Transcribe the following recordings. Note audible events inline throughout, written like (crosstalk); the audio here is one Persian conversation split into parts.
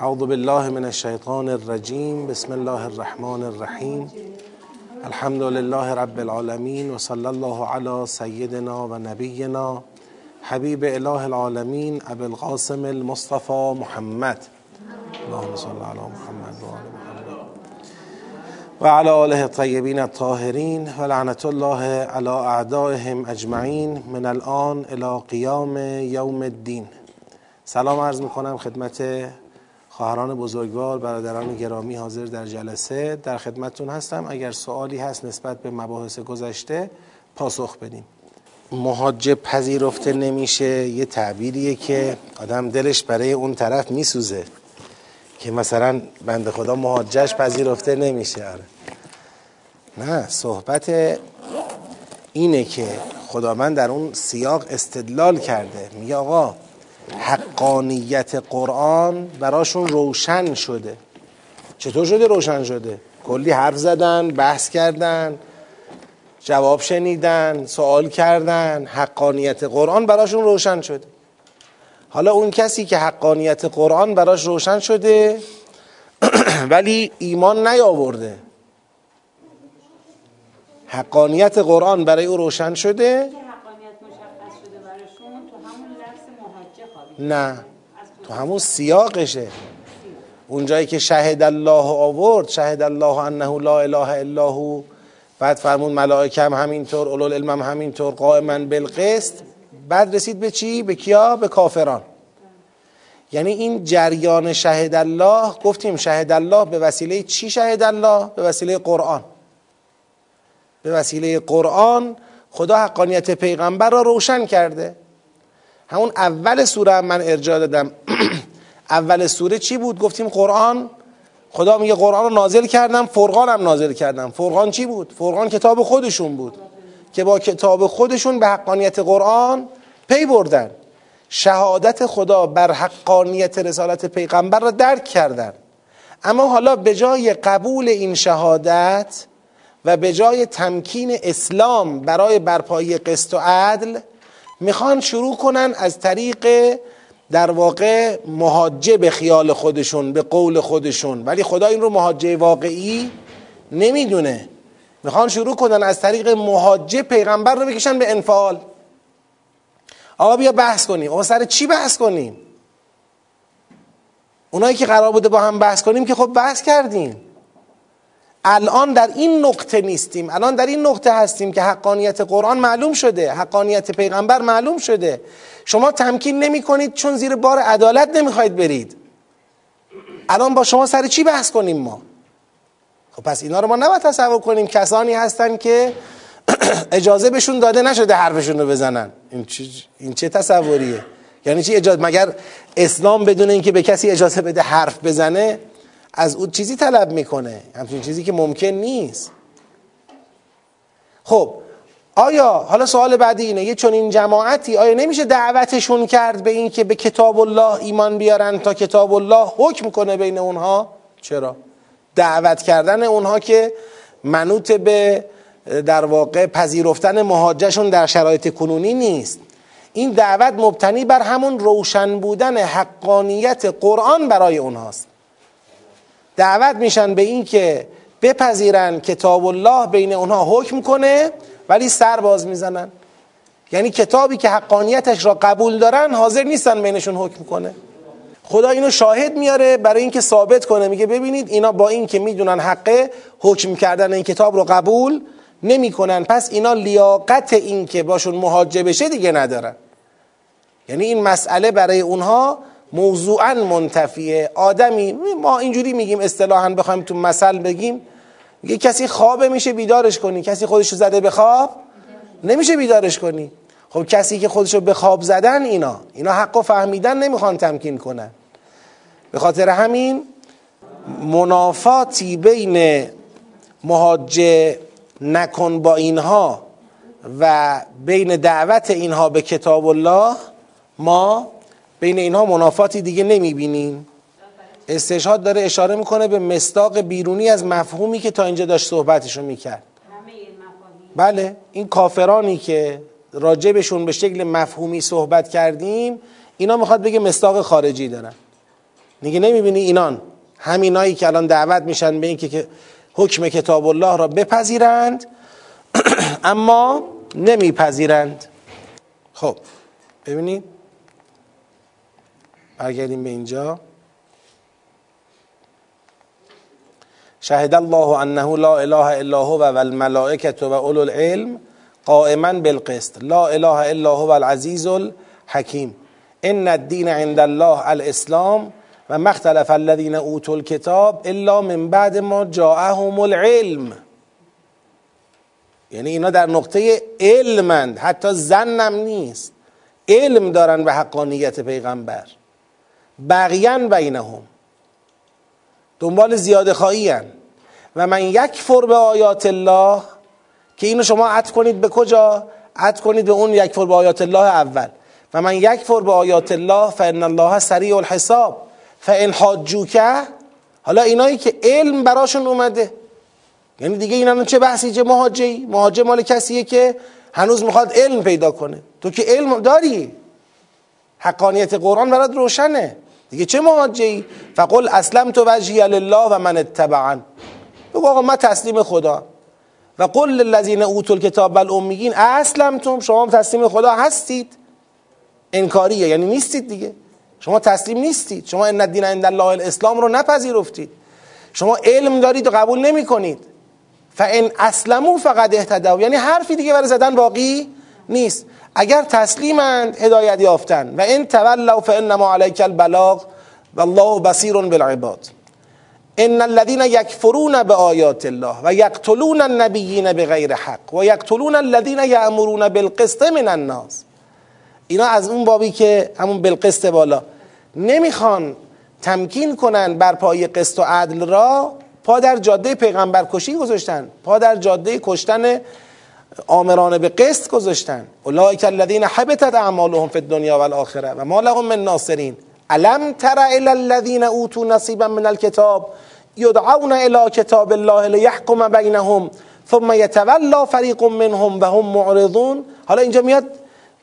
اعوذ بالله من الشیطان الرجیم بسم الله الرحمن الرحیم الحمد لله رب العالمین و الله علی سیدنا و نبینا حبیب اله العالمین ابو القاسم المصطفى محمد. اللهم صل علی محمد و آل محمد. و علی آله الطیبین الطاهرین و الله علی اعدائهم اجمعین من الان الى قیام یوم الدین سلام عرض می‌کنم خدمت خواهران بزرگوار برادران گرامی حاضر در جلسه در خدمتتون هستم. اگر سوالی هست نسبت به مباحث گذشته پاسخ بدیم محاجب پذیرفته نمیشه یه تعبیریه که آدم دلش برای اون طرف میسوزه که مثلا بنده خدا محاجش پذیرفته نمیشه. آره. نه صحبت اینه که خداوند در اون سیاق استدلال کرده. میگه آقا حقانیت قرآن براشون روشن شده. چطور شده روشن شده؟ کلی حرف زدن بحث کردن جواب شنیدن سوال کردن. حقانیت قرآن براشون روشن شده. حالا اون کسی که حقانیت قرآن براش روشن شده (clears throat) ولی ایمان نیاورده. حقانیت قرآن برای او روشن شده. نه. تو همون سیاقشه. اونجایی که شهد الله آورد شهد الله انه لا اله الا هو. بعد فرمون ملائکه هم همینطور اولو العلم هم همینطور قائما بالقسط. بعد رسید به چی؟ به کیا؟ به کافران. یعنی این جریان شهد الله گفتیم شهد الله به وسیله چی شهد الله؟ به وسیله قرآن. به وسیله قرآن خدا حقانیت پیغمبر را روشن کرده. همون اول سوره من ارجاع دادم. (clears throat) اول سوره چی بود؟ گفتیم قرآن. خدا میگه قرآن رو نازل کردم فرقان هم نازل کردم. فرقان چی بود؟ فرقان کتاب خودشون بود که با کتاب خودشون به حقانیت قرآن پی بردن. شهادت خدا بر حقانیت رسالت پیغمبر را درک کردن. اما حالا به جای قبول این شهادت و به جای تمکین اسلام برای برپایی قسط و عدل می‌خوان شروع کنن از طریق در واقع محاجه به خیال خودشون به قول خودشون. ولی خدا این رو محاجه واقعی نمی‌دونه. می‌خوان شروع کنن از طریق محاجه پیغمبر رو بکشن به انفعال. آقا بیا بحث کنیم. آقا سر چی بحث کنیم؟ اونایی که قرار بوده با هم بحث کنیم که خب بحث کردیم. الان در این نقطه نیستیم. الان در این نقطه هستیم که حقانیت قرآن معلوم شده. حقانیت پیغمبر معلوم شده. شما تمکین نمی کنید چون زیر بار عدالت نمی‌خواید برید. الان با شما سر چی بحث کنیم ما؟ خب پس اینا رو ما نباید تصور کنیم. کسانی هستن که (clears throat) اجازه بهشون داده نشده حرفشون رو بزنن. این چه, این چه تصوریه؟ یعنی چی اجازه مگر اسلام بدون اینکه به کسی اجازه بده حرف بزنه؟ از او چیزی طلب می‌کنه. همچین چیزی که ممکن نیست. خب آیا حالا سوال بعدی اینه یه چون این جماعتی آیا نمیشه دعوتشون کرد به این که به کتاب الله ایمان بیارن تا کتاب الله حکم کنه بین اونها؟ چرا؟ دعوت کردن اونها که منوط به در واقع پذیرفتن مهاجهشون در شرایط کنونی نیست. این دعوت مبتنی بر همون روشن بودن حقانیت قرآن برای اونهاست. دعوت میشن به این که بپذیرن کتاب الله بین اونها حکم کنه ولی سر باز می‌زنن. یعنی کتابی که حقانیتش را قبول دارن حاضر نیستن بینشون حکم کنه. خدا اینو شاهد میاره برای اینکه ثابت کنه. میگه ببینید اینا با این که می‌دونن حقه حکم کردن این کتاب رو قبول نمی‌کنن. پس اینا لیاقت این که باشون محاجه بشه دیگه ندارن. یعنی این مسئله برای اونها موضوعا منتفیه. آدمی ما اینجوری میگیم اصطلاحا بخوایم تو مثل بگیم یه کسی خوابه میشه بیدارش کنی. کسی خودشو زده به خواب نمیشه بیدارش کنی. خب کسی که خودشو به خواب زدن اینا. اینا حق و فهمیدن نمی‌خوان تمکین کنن. به خاطر همین منافاتی بین مهاجه نکن با اینها و بین دعوت اینها به کتاب الله ما بین اینها منافاتی دیگه نمی‌بینیم. استشهاد داره اشاره می‌کنه به مستاق بیرونی از مفهومی که تا اینجا داشت صحبتشو می‌کرد. بله این کافرانی که راجبشون به شکل مفهومی صحبت کردیم اینا می‌خواد بگه مستاق خارجی دارن. میگه نمی‌بینی اینان همینایی که الان دعوت میشن به اینکه که حکم کتاب الله را بپذیرند (clears throat) اما نمیپذیرند. خب ببینید برگردیم به اینجا. شهد الله انه لا اله الا هو و الملائکه و اولو العلم قائما بالقسط. لا اله الا هو العزیز الحکیم. ان الدین عند الله الاسلام و مختلف الذین اوتوا الكتاب الا من بعد ما جاءهم العلم. یعنی اینا در نقطه علمند. حتی زنم نیست. علم دارن به حقانیت پیغمبر. بقیان بینهم. دنبال زیاده خواهی و من یک فر به آیات الله که اینو شما عد کنید به کجا؟ عد کنید به اون یک فر به آیات الله اول. و من یک فر به آیات الله فان الله سریع الحساب. فان حاجوکه حالا اینایی که علم براشون اومده. یعنی دیگه اینا چه بحثی؟ چه مهاجی؟ مهاجه مال کسیه که هنوز می‌خواد علم پیدا کنه. تو که علم داری. حقانیت قرآن برات روشنه. دیگه چه مهاجی فقل اسلم تو وجهی لله و من اتبعن. بگو آقا من تسلیم خدا. و قل للذین اوتوا الکتاب بل امیین اسلمتم شما تسلیم خدا هستید. انکاریه یعنی نیستید دیگه. شما تسلیم نیستید. شما ان الدین عند الله الاسلام رو نپذیرفتید. شما علم دارید و قبول نمی کنید فان اسلموا فقد اهتدوا. یعنی حرفی دیگه برای زدن باقی نیست. اگر تسلیمند هدایت یافتن و ان تولوا فانما علیک البلاغ والله بصیر بالعباد. ان الذين يكفرون بآيات الله و یقتلون النبیین بغیر حق و یقتلون الذين یأمرون بالقسط من الناس. اینا از اون بابی که همون بالقسط بالا. نمی‌خوان تمکین کنن بر پای قسط و عدل را. پا در جاده پیغمبر کشی گذاشتن. پا در جاده کشتن آمران به قسط گذاشتن. اولئک الذین حبطت اعمالهم فی الدنیا والآخره و ما لهم من ناصرین. الم تر الى الذین اوتوا نصیبا من الكتاب یدعون الى کتاب الله لیحکم بینهم ثم یتولا فریق منهم و هم معرضون. حالا اینجا میاد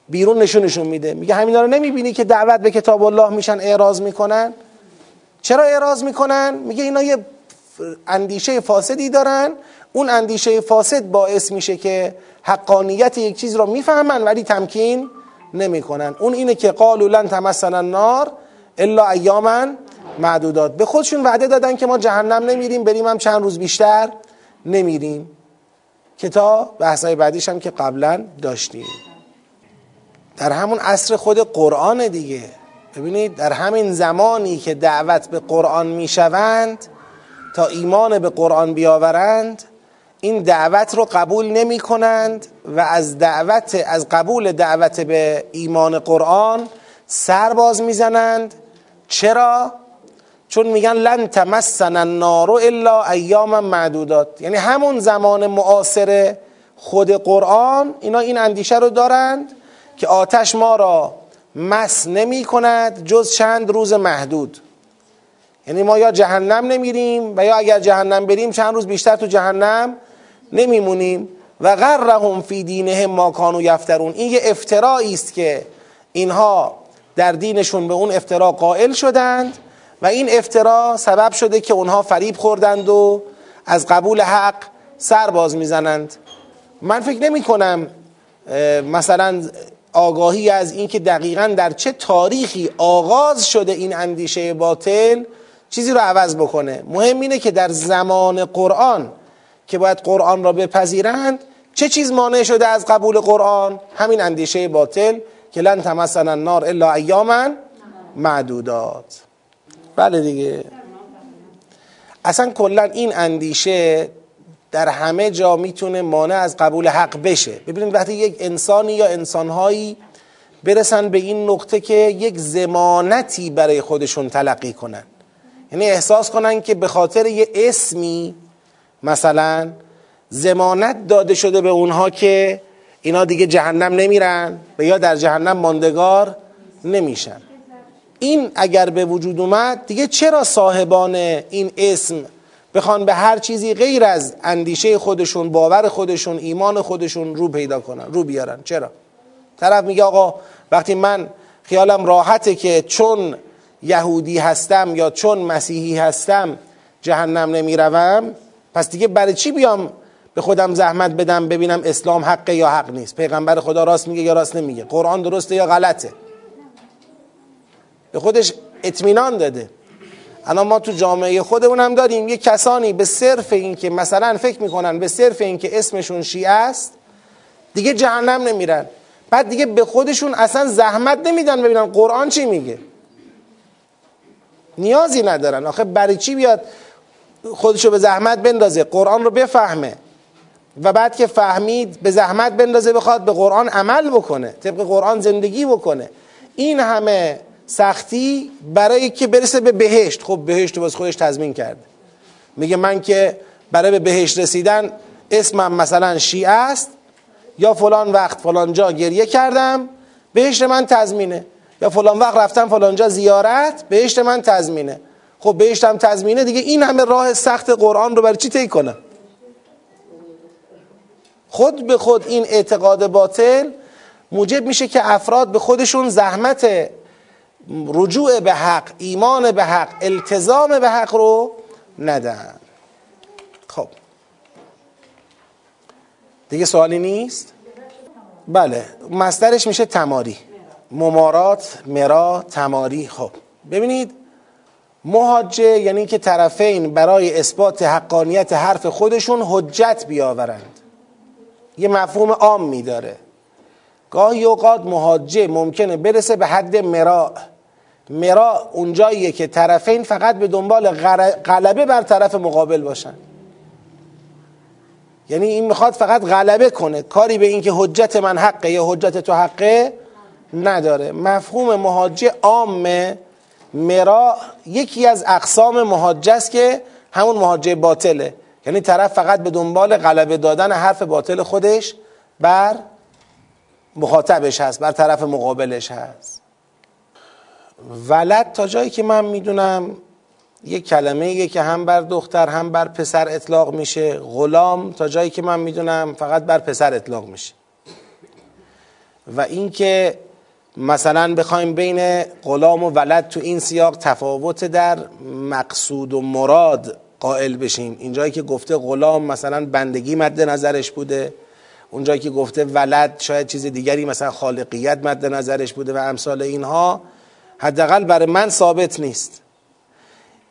بیرون نشونشون میده. میگه همینا رو نمی‌بینی که دعوت به کتاب الله میشن اعراض می‌کنن؟ چرا اعراض می‌کنن؟ میگه اینا یه اندیشه فاسدی دارن. اون اندیشه فاسد باعث میشه که حقانیت یک چیز رو می‌فهمن ولی تمکین نمی‌کنن. اون اینه که قالوا لن تمسنا النار الا ایاما معدودات. به خودشون وعده دادن که ما جهنم نمیریم بریم هم چند روز بیشتر نمیریم. که تا بحثای بعدیش هم که قبلا داشتیم. در همون عصر خود قرآن دیگه. ببینید در همین زمانی که دعوت به قرآن می‌شوند تا ایمان به قرآن بیاورند این دعوت رو قبول نمی کنند و از دعوت از قبول دعوت به ایمان قرآن سر باز می‌زنند. چرا؟ چون میگن لن تمسن النار الا ایام معدودات. یعنی همون زمان معاصر خود قرآن اینا این اندیشه رو دارند که آتش ما را مس نمی کند جز چند روز محدود. یعنی ما یا جهنم نمیریم و یا اگر جهنم بریم چند روز بیشتر تو جهنم نمیمونیم و غرهم فی دینهم ما کانوا یفترون. این یه افترایی است که اینها در دینشون به اون افترا قائل شدند و این افترا سبب شده که اونها فریب خوردند و از قبول حق سر باز می‌زنند. من فکر نمی کنم مثلا آگاهی از اینکه دقیقا در چه تاریخی آغاز شده این اندیشه باطل چیزی رو عوض بکنه. مهم اینه که در زمان قرآن که باید قرآن را بپذیرند چه چیز مانع شده از قبول قرآن؟ همین اندیشه باطل که لن تمسن النار الا ایاما معدودات. بله دیگه. اصلا کلا این اندیشه در همه جا می‌تونه مانع از قبول حق بشه. ببینید وقتی یک انسانی یا انسانهایی برسن به این نقطه که یک زمانتی برای خودشون تلقی کنن. یعنی احساس کنن که به خاطر یه اسمی مثلا زمانت داده شده به اونها که اینا دیگه جهنم نمیرن و یا در جهنم ماندگار نمیشن. این اگر به وجود اومد دیگه چرا صاحبان این اسم بخوان به هر چیزی غیر از اندیشه خودشون باور خودشون ایمان خودشون رو پیدا کنن رو بیارن؟ چرا؟ طرف میگه آقا وقتی من خیالم راحته که چون یهودی هستم یا چون مسیحی هستم جهنم نمی‌روم پس دیگه برای چی بیام به خودم زحمت بدم ببینم اسلام حقه یا حق نیست؟ پیغمبر خدا راست میگه یا راست نمیگه؟ قرآن درسته یا غلطه؟ به خودش اطمینان داده. الان ما تو جامعه خودمون هم داریم. یه کسانی به صرف اینکه مثلا فکر می‌کنن به صرف اینکه اسمشون شیعه است دیگه جهنم نمیرن. بعد دیگه به خودشون اصلا زحمت نمیدن ببینن قرآن چی میگه. نیازی ندارن. آخه برای چی بیاد خودشو به زحمت بندازه قرآن رو بفهمه. و بعد که فهمید به زحمت بندازه بخواد به قرآن عمل بکنه طبق قرآن زندگی بکنه. این همه سختی برای که برسه به بهشت. خب بهشت رو خودش تضمین کرده. میگه من که برای به بهشت رسیدن اسمم مثلا شیعه است یا فلان وقت فلان جا گریه کردم بهشت من تضمینه. یا فلان وقت رفتم فلان جا زیارت بهشت من تضمینه. خب بهشتم تضمینه دیگه این همه راه سخت قرآن رو برای چی طی کنم خود به خود این اعتقاد باطل موجب میشه که افراد به خودشون زحمت رجوع به حق ایمان به حق التزام به حق رو ندن. خب. دیگه سوالی نیست؟ بله. مصدرش میشه تماری. ممارات مرا تماری. خب. ببینید محاجه یعنی که طرفین برای اثبات حقانیت حرف خودشون حجت بیاورند. یه مفهوم عام میداره. گاهی اوقات محاجه ممکنه برسه به حد مرا مرا اونجاییه که طرفین فقط به دنبال غلبه بر طرف مقابل باشن. یعنی این می‌خواد فقط غلبه کنه. کاری به اینکه حجت من حقه یا حجت تو حقه نداره. مفهوم محاجه عام مرا یکی از اقسام محاجه است که همون محاجه باطله. یعنی طرف فقط به دنبال غلبه دادن حرف باطل خودش بر مخاطبش هست بر طرف مقابلش هست. ولد تا جایی که من می‌دونم یک کلمه یه که هم بر دختر هم بر پسر اطلاق میشه. غلام تا جایی که من می‌دونم فقط بر پسر اطلاق میشه. و اینکه مثلا بخوایم بین غلام و ولد تو این سیاق تفاوت در مقصود و مراد قائل بشیم. اینجایی که گفته غلام مثلا بندگی مد نظرش بوده. اونجایی که گفته ولد شاید چیز دیگری مثلا خالقیت مد نظرش بوده و امثال اینها حداقل برای من ثابت نیست.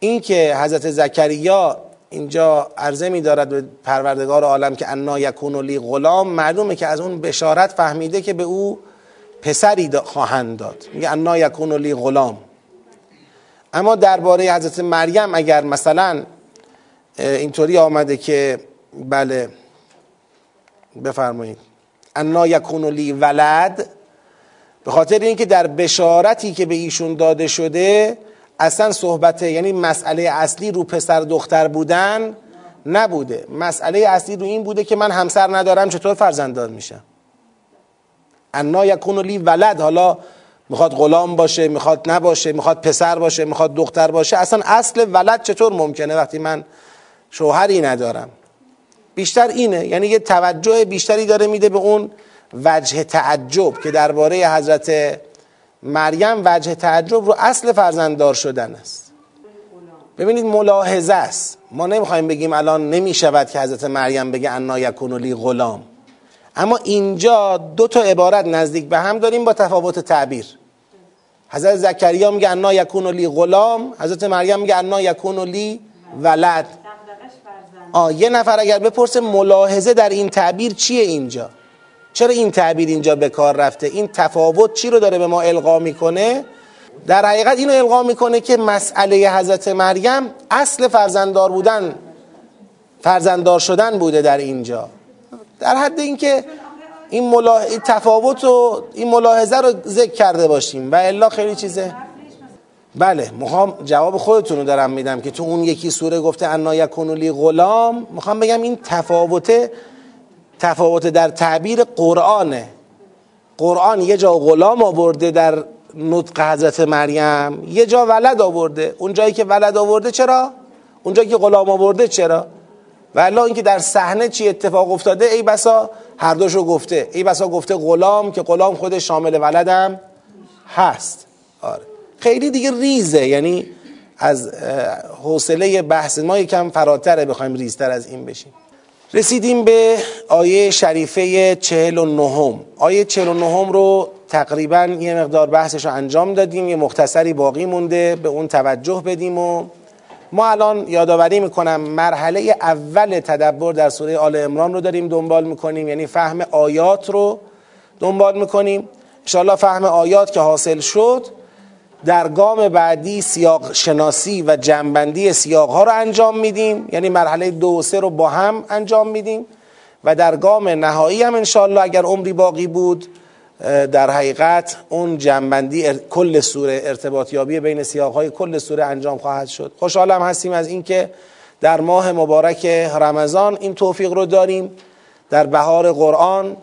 اینکه حضرت زکریا اینجا عرضه می دارد به پروردگار عالم که انا یکون لی غلام معلومه که از اون بشارت فهمیده که به او پسری خواهند داد. میگه انا یکون لی غلام. اما درباره حضرت مریم اگر مثلا اینطوری آمده که بله بفرمایید. انا یکون لی ولد به خاطر اینکه در بشارتی که به ایشون داده شده اصلا صحبت یعنی مسئله اصلی رو پسر دختر بودن نبوده. مسئله اصلی رو این بوده که من همسر ندارم چطور فرزنددار میشم؟ انا یکون لی ولد. حالا می‌خواد غلام باشه می‌خواد نباشه می‌خواد پسر باشه می‌خواد دختر باشه. اصلا اصل ولد چطور ممکنه وقتی من شوهری ندارم؟ بیشتر اینه. یعنی یه توجه بیشتری داره میده به اون وجه تعجب که درباره حضرت مریم وجه تعجب رو اصل فرزنددار شدن است. ببینید ملاحظه است. ما نمی‌خوایم بگیم الان نمی‌شود که حضرت مریم بگه انا یکون لی غلام. اما اینجا دو تا عبارت نزدیک به هم داریم با تفاوت تعبیر. حضرت زکریا میگه انا یکون لی غلام حضرت مریم میگه انا یکون لی ولد. آه یه نفر اگر بپرسه ملاحظه در این تعبیر چیه اینجا؟ چرا این تعبیر اینجا به کار رفته؟ این تفاوت چی رو داره به ما القا می‌کنه؟ در حقیقت اینو القا می‌کنه که مسئله حضرت مریم اصل فرزنددار بودن فرزنددار شدن بوده در اینجا. در حد اینکه این, ملا... این تفاوت و این ملاحظه رو ذکر کرده باشیم. و الا خیلی چیزه. بله می‌خوام جواب خودتون رو دارم میدم که تو اون یکی سوره گفته انا یکون لی غلام. می‌خوام بگم این تفاوت تفاوت در تعبیر قرآنه. قرآن یه جا غلام آورده در نطق حضرت مریم یه جا ولد آورده. اون جایی که ولد آورده چرا؟ اون جایی که غلام آورده چرا؟ و اینکه در صحنه چی اتفاق افتاده ای بسا هر دوشو گفته. ای بسا گفته غلام که غلام خودش شامل ولدم هست. آره. خیلی دیگه ریزه یعنی از حوصله بحث ما یکم فراتره بخوایم ریزتر از این بشیم. رسیدیم به آیه شریفه چهل و نهم. آیه چهل و نهم رو تقریبا یه مقدار بحثش رو انجام دادیم یه مختصری باقی مونده به اون توجه بدیم و ما الان یادآوری می‌کنم مرحله اول تدبر در سوره آل امران رو داریم دنبال می‌کنیم. یعنی فهم آیات رو دنبال می‌کنیم. انشاءالله فهم آیات که حاصل شد در گام بعدی سیاق شناسی و جنبندی سیاق ها رو انجام میدیم. یعنی مرحله دو و سه رو با هم انجام میدیم. و در گام نهایی هم انشاءالله اگر عمری باقی بود در حقیقت اون جنبندی کل سوره ارتباط یابی بین سیاق های کل سوره انجام خواهد شد. خوشحالم هستیم از اینکه در ماه مبارک رمضان این توفیق رو داریم. در بهار قرآن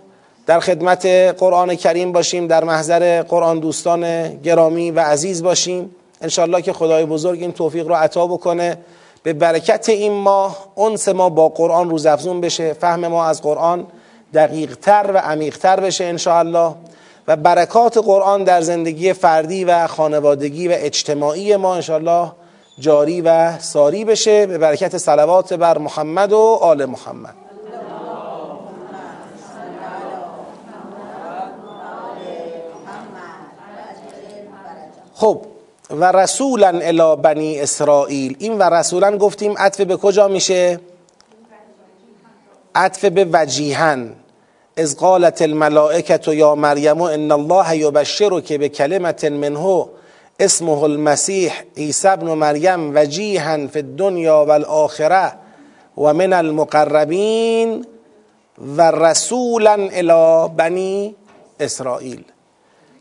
در خدمت قرآن کریم باشیم در محضر قرآن دوستان گرامی و عزیز باشیم. انشالله که خدای بزرگ این توفیق رو عطا بکنه. به برکت این ماه انس ما با قرآن روزافزون بشه فهم ما از قرآن. دقیق تر و عمیق تر بشه انشاءالله و برکات قرآن در زندگی فردی و خانوادگی و اجتماعی ما انشاءالله جاری و ساری بشه. به برکت صلوات بر محمد و آل محمد. خب و رسولا الی بنی اسرائیل. این و رسولا گفتیم عطف به کجا میشه؟ عطف به وجیهن. از قالت الملائکت یا مریم ان الله یبشرک به کلمت منه اسمه المسیح عیسی ابن مریم وجیها فی الدنیا والآخره و من المقربین و رسولا الی بنی اسرائیل.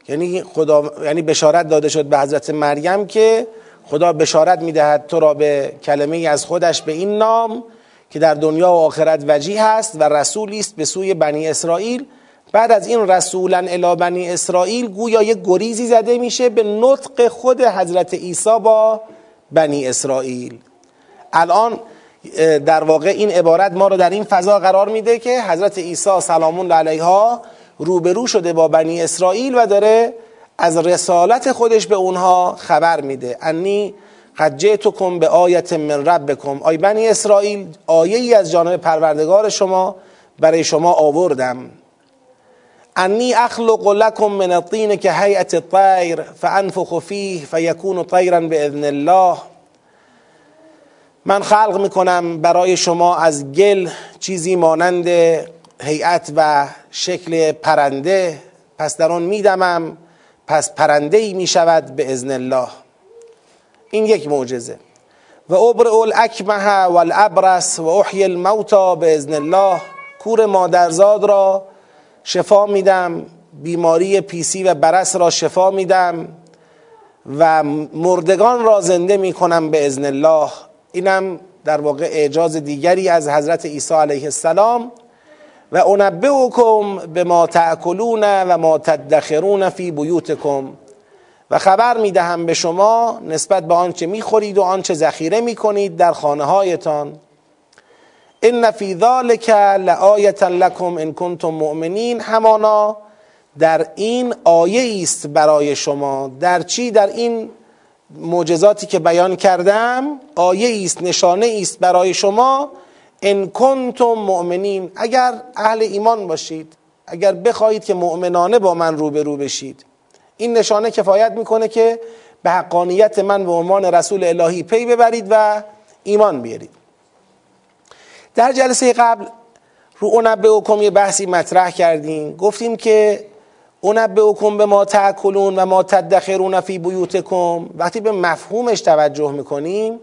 یعنی خدا یعنی بشارت داده شد به حضرت مریم که خدا بشارت می‌دهد تو را به کلمه از خودش به این نام که در دنیا و آخرت وجیه هست و رسولی است به سوی بنی اسرائیل. بعد از این رسولا الی بنی اسرائیل گویا یک گریزی زده میشه به نطق خود حضرت عیسی با بنی اسرائیل. الان در واقع این عبارت ما رو در این فضا قرار میده که حضرت عیسی سلام علیها روبرو شده با بنی اسرائیل و داره از رسالت خودش به اونها خبر میده. انی قد جئتکم به آیت من ربکم. آی بنی اسرائیل آیه ای از جانب پروردگار شما برای شما آوردم. انی اخلق لکم من الطین که هیئت الطیر فانفخ فیه فیکون طیرا باذن الله. من خلق می‌کنم برای شما از گل چیزی مانند هیئت و شکل پرنده. پس در آن میدمم پس پرنده ای می‌شود به ازن الله. این یک معجزه. و ابرئ الاکمه و الابرس و احی الموتا به ازن الله. کور مادرزاد را شفا میدم بیماری پیسی و برس را شفا میدم و مردگان را زنده می‌کنم به ازن الله. اینم در واقع اعجاز دیگری از حضرت عیسی علیه السلام. و انبئکم به ما تأکلون و ما تدخرون فی بیوتکم. و خبر می‌دهم به شما نسبت به آنچه می‌خورید و آنچه ذخیره می‌کنید در خانه هایتان ان فی ذلک لآیه لکم ان کنتم مؤمنین. همانا در این آیه است برای شما. در چی؟ در این معجزاتی که بیان کردم آیه است نشانه است برای شما. ان کنتم مؤمنین. اگر اهل ایمان باشید اگر بخواهید که مؤمنانه با من روبرو بشید. این نشانه کفایت می‌کنه که به حقانیت من به عنوان رسول الهی پی ببرید و ایمان بیارید. در جلسه قبل رو اونبه حکم یه بحثی مطرح کردیم. گفتیم که اونبه حکم به ما تاکلون و ما تدخرون فی بیوتکم. وقتی به مفهومش توجه می‌کنیم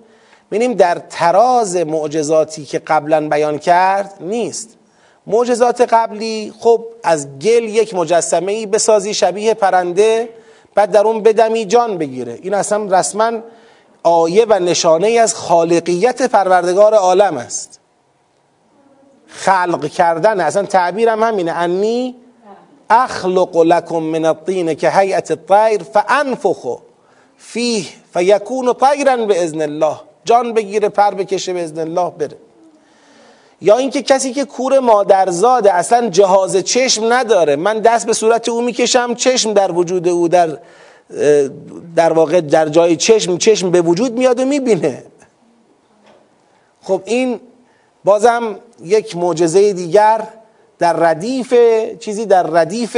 ببینیم در تراز معجزاتی که قبلا بیان کرد نیست. معجزات قبلی خب از گل یک مجسمه ای بسازی شبیه پرنده بعد در اون بدمی جان بگیره. این اصلا رسما آیه و نشانه ای از خالقیت پروردگار عالم است. خلق کردن اصلا تعبیرم همینه. انی اخلق لکم من الطین که هیئت الطیر فانفخ فیه فیکون طیرا باذن الله. جان بگیره پر بکشه به الله بره. یا اینکه کسی که کور مادرزاده اصلا جهاز چشم نداره. من دست به صورت او می‌کشم چشم در وجود او در در واقع در جای چشم چشم به وجود میاد و می‌بینه. خب این بازم یک معجزه دیگر در ردیف چیزی در ردیف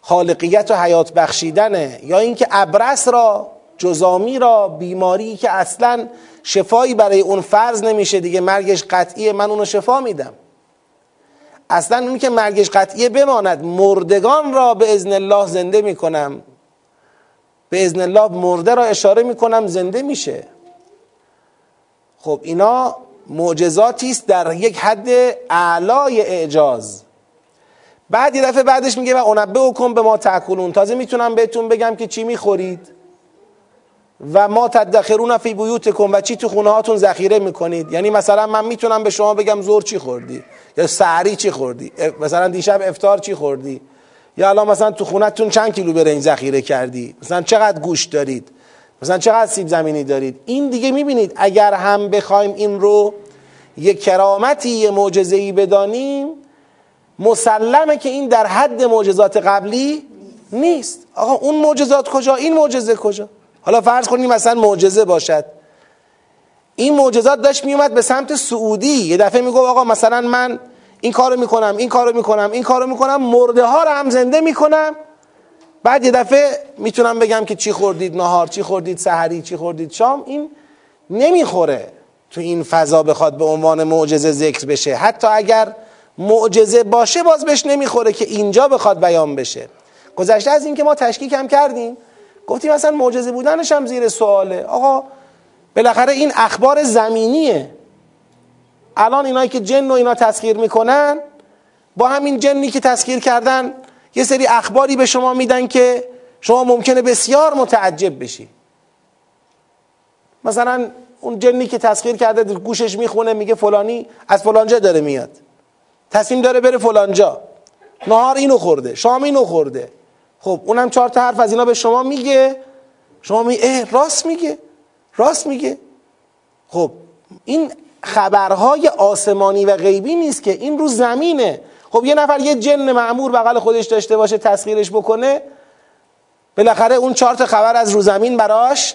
خالقیت و حیات بخشیدنه. یا اینکه ابرس را جزامی را بیماری که اصلا شفایی برای اون فرض نمیشه دیگه مرگش قطعیه من اونو شفا میدم. اصلا اون که مرگش قطعیه بماند مردگان را به ازن الله زنده می‌کنم. به ازن الله مرده را اشاره می‌کنم زنده میشه. خب اینا معجزاتی است در یک حد اعلای اعجاز. بعد یه دفعه بعدش میگه و انبه کن به ما تاکلون تازه می‌تونم بهتون بگم که چی می‌خورید. و ما تدخرون فی کن و چی تو خونه هاتون ذخیره می‌کنید؟ یعنی مثلا من می‌تونم به شما بگم زور چی خوردی؟ یا سحری چی خوردی؟ مثلا دیشب افتار چی خوردی؟ یا الان مثلا تو خونتون چند کیلو برنج ذخیره کردی؟ مثلا چقدر گوش دارید؟ مثلا چقدر سیب زمینی دارید؟ این دیگه می‌بینید اگر هم بخوایم این رو یک کرامتی یه معجزه‌ای بدانیم مسلمه که این در حد معجزات قبلی نیست. آقا اون معجزات کجا؟ این معجزه کجا؟ حالا فرض کنیم مثلا معجزه باشد. این معجزات داشت میومد به سمت سعودی. یه دفعه میگو آقا مثلا من این کارو می‌کنم این کارو می‌کنم این کارو می‌کنم مرده ها رو هم زنده می‌کنم. بعد یه دفعه می‌تونم بگم که چی خوردید نهار چی خوردید سحری چی خوردید شام. این نمی‌خوره تو این فضا بخواد به عنوان معجزه ذکر بشه. حتی اگر معجزه باشه باز بهش نمی‌خوره که اینجا بخواد بیان بشه. گذشته از اینکه ما تشکیک هم کردیم. گفتیم مثلا معجزه بودنش هم زیر سواله. آقا بالاخره این اخبار زمینیه. الان اینایی که جن و اینا تسخیر می‌کنن با همین جنی که تسخیر کردن یه سری اخباری به شما میدن که شما ممکنه بسیار متعجب بشی. مثلا اون جنی که تسخیر کرده گوشش می‌خونه میگه فلانی از فلانجا داره میاد. تصمیم داره بره فلانجا. نهار اینو خورده شام اینو خورده. خب اونم چهار تا حرف از اینا به شما میگه. شما می اه راست میگه. راست میگه. خب این خبرهای آسمانی و غیبی نیست که این رو زمینه. خب یه نفر یه جن معمور بغل خودش داشته باشه تسخیرش بکنه بالاخره اون چهار تا خبر از رو زمین براش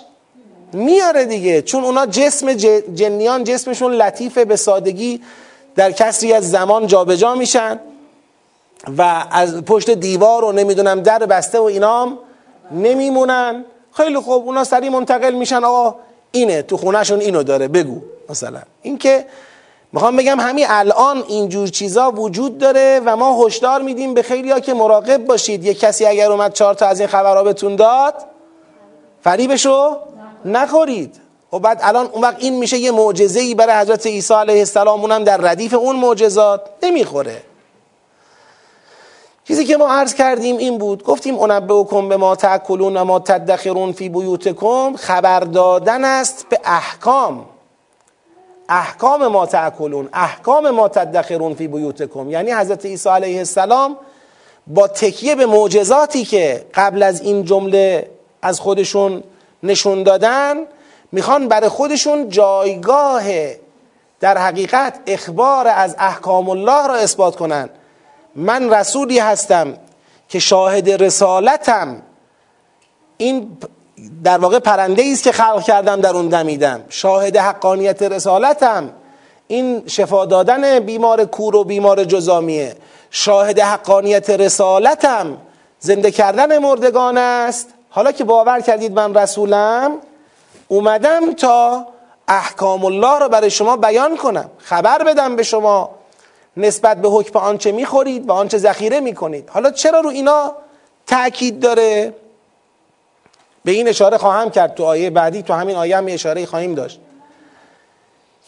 میاره دیگه. چون اونا جسم جنیان جسمشون لطیفه به سادگی در کسری از زمان جابجا جا میشن. و از پشت دیوار و نمی‌دونم در بسته و اینام نمیمونن. خیلی خوب اونا سریع منتقل میشن. آقا اینه تو خونهشون اینو داره بگو. مثلا اینکه می‌خوام بگم همین الان اینجور چیزا وجود داره و ما هشدار میدیم به خیلی ها که مراقب باشید. یه کسی اگر اومد چهار تا از این خبرها بهتون داد فریبشو نخورید. و خب بعد الان اون وقت این میشه یه معجزه ای برای حضرت عیسی علیه السلام اونم در ردیف اون معجزات نمی‌خوره. چیزی که ما عرض کردیم این بود. گفتیم کن به ما تاکلون و ما تدخرون فی بیوتکم. خبر دادن است به احکام. احکام ما تاکلون احکام ما تدخرون فی بیوتکم. یعنی حضرت عیسی علیه السلام با تکیه به معجزاتی که قبل از این جمله از خودشون نشون دادن می‌خوان برای خودشون جایگاه در حقیقت اخبار از احکام الله را اثبات کنند من رسولی هستم که شاهد رسالتم. این در واقع پرنده است که خلق کردم در اون دمیدم. شاهد حقانیت رسالتم. این شفا دادن بیمار کور و بیمار جزامیه. شاهد حقانیت رسالتم. زنده کردن مردگان است. حالا که باور کردید من رسولم اومدم تا احکام الله رو برای شما بیان کنم. خبر بدم به شما. نسبت به حکم آنچه می‌خورید و آنچه ذخیره می‌کنید. حالا چرا رو اینا تاکید داره؟ به این اشاره خواهم کرد تو آیه بعدی تو همین آیه هم اشاره خواهیم داشت.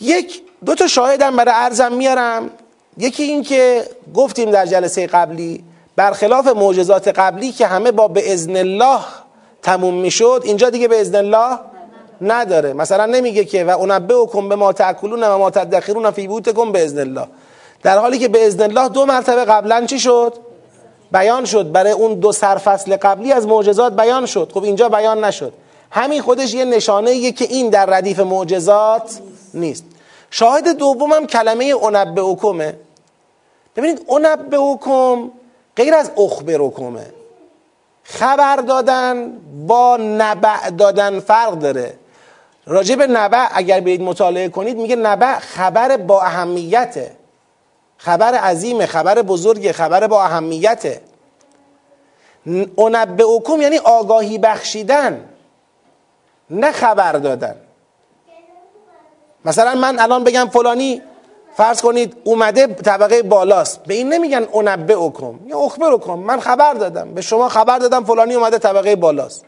یک دو تا شاهدم برای عرضم میارم. یکی این که گفتیم در جلسه قبلی برخلاف معجزات قبلی که همه با به ازن الله تموم می‌شد اینجا دیگه به ازن الله نداره. مثلا نمیگه که و اونبه کن به ما تاکلون و ما تدخرون فی کن به ازن الله. در حالی که به ازن الله دو مرتبه قبلا چی شد؟ بیان شد. برای اون دو سرفصل قبلی از معجزات بیان شد. خب اینجا بیان نشد. همین خودش یه نشانه ایه که این در ردیف معجزات نیست. شاهد دومم کلمه اونبه اکمه ببینید اونبه اکم غیر از اخبر اکمه خبر دادن با نبع دادن فرق داره. راجع به نبع اگر برید مطالعه کنید میگه نبع خبر با اهمیته. خبر عظیمه خبر بزرگه خبر با اهمیته. انبئکم یعنی آگاهی بخشیدن نه خبر دادن. مثلا من الان بگم فلانی فرض کنید اومده طبقه بالاست. به این نمیگن انبئکم یا اخبرکم. من خبر دادم. به شما خبر دادم فلانی اومده طبقه بالاست.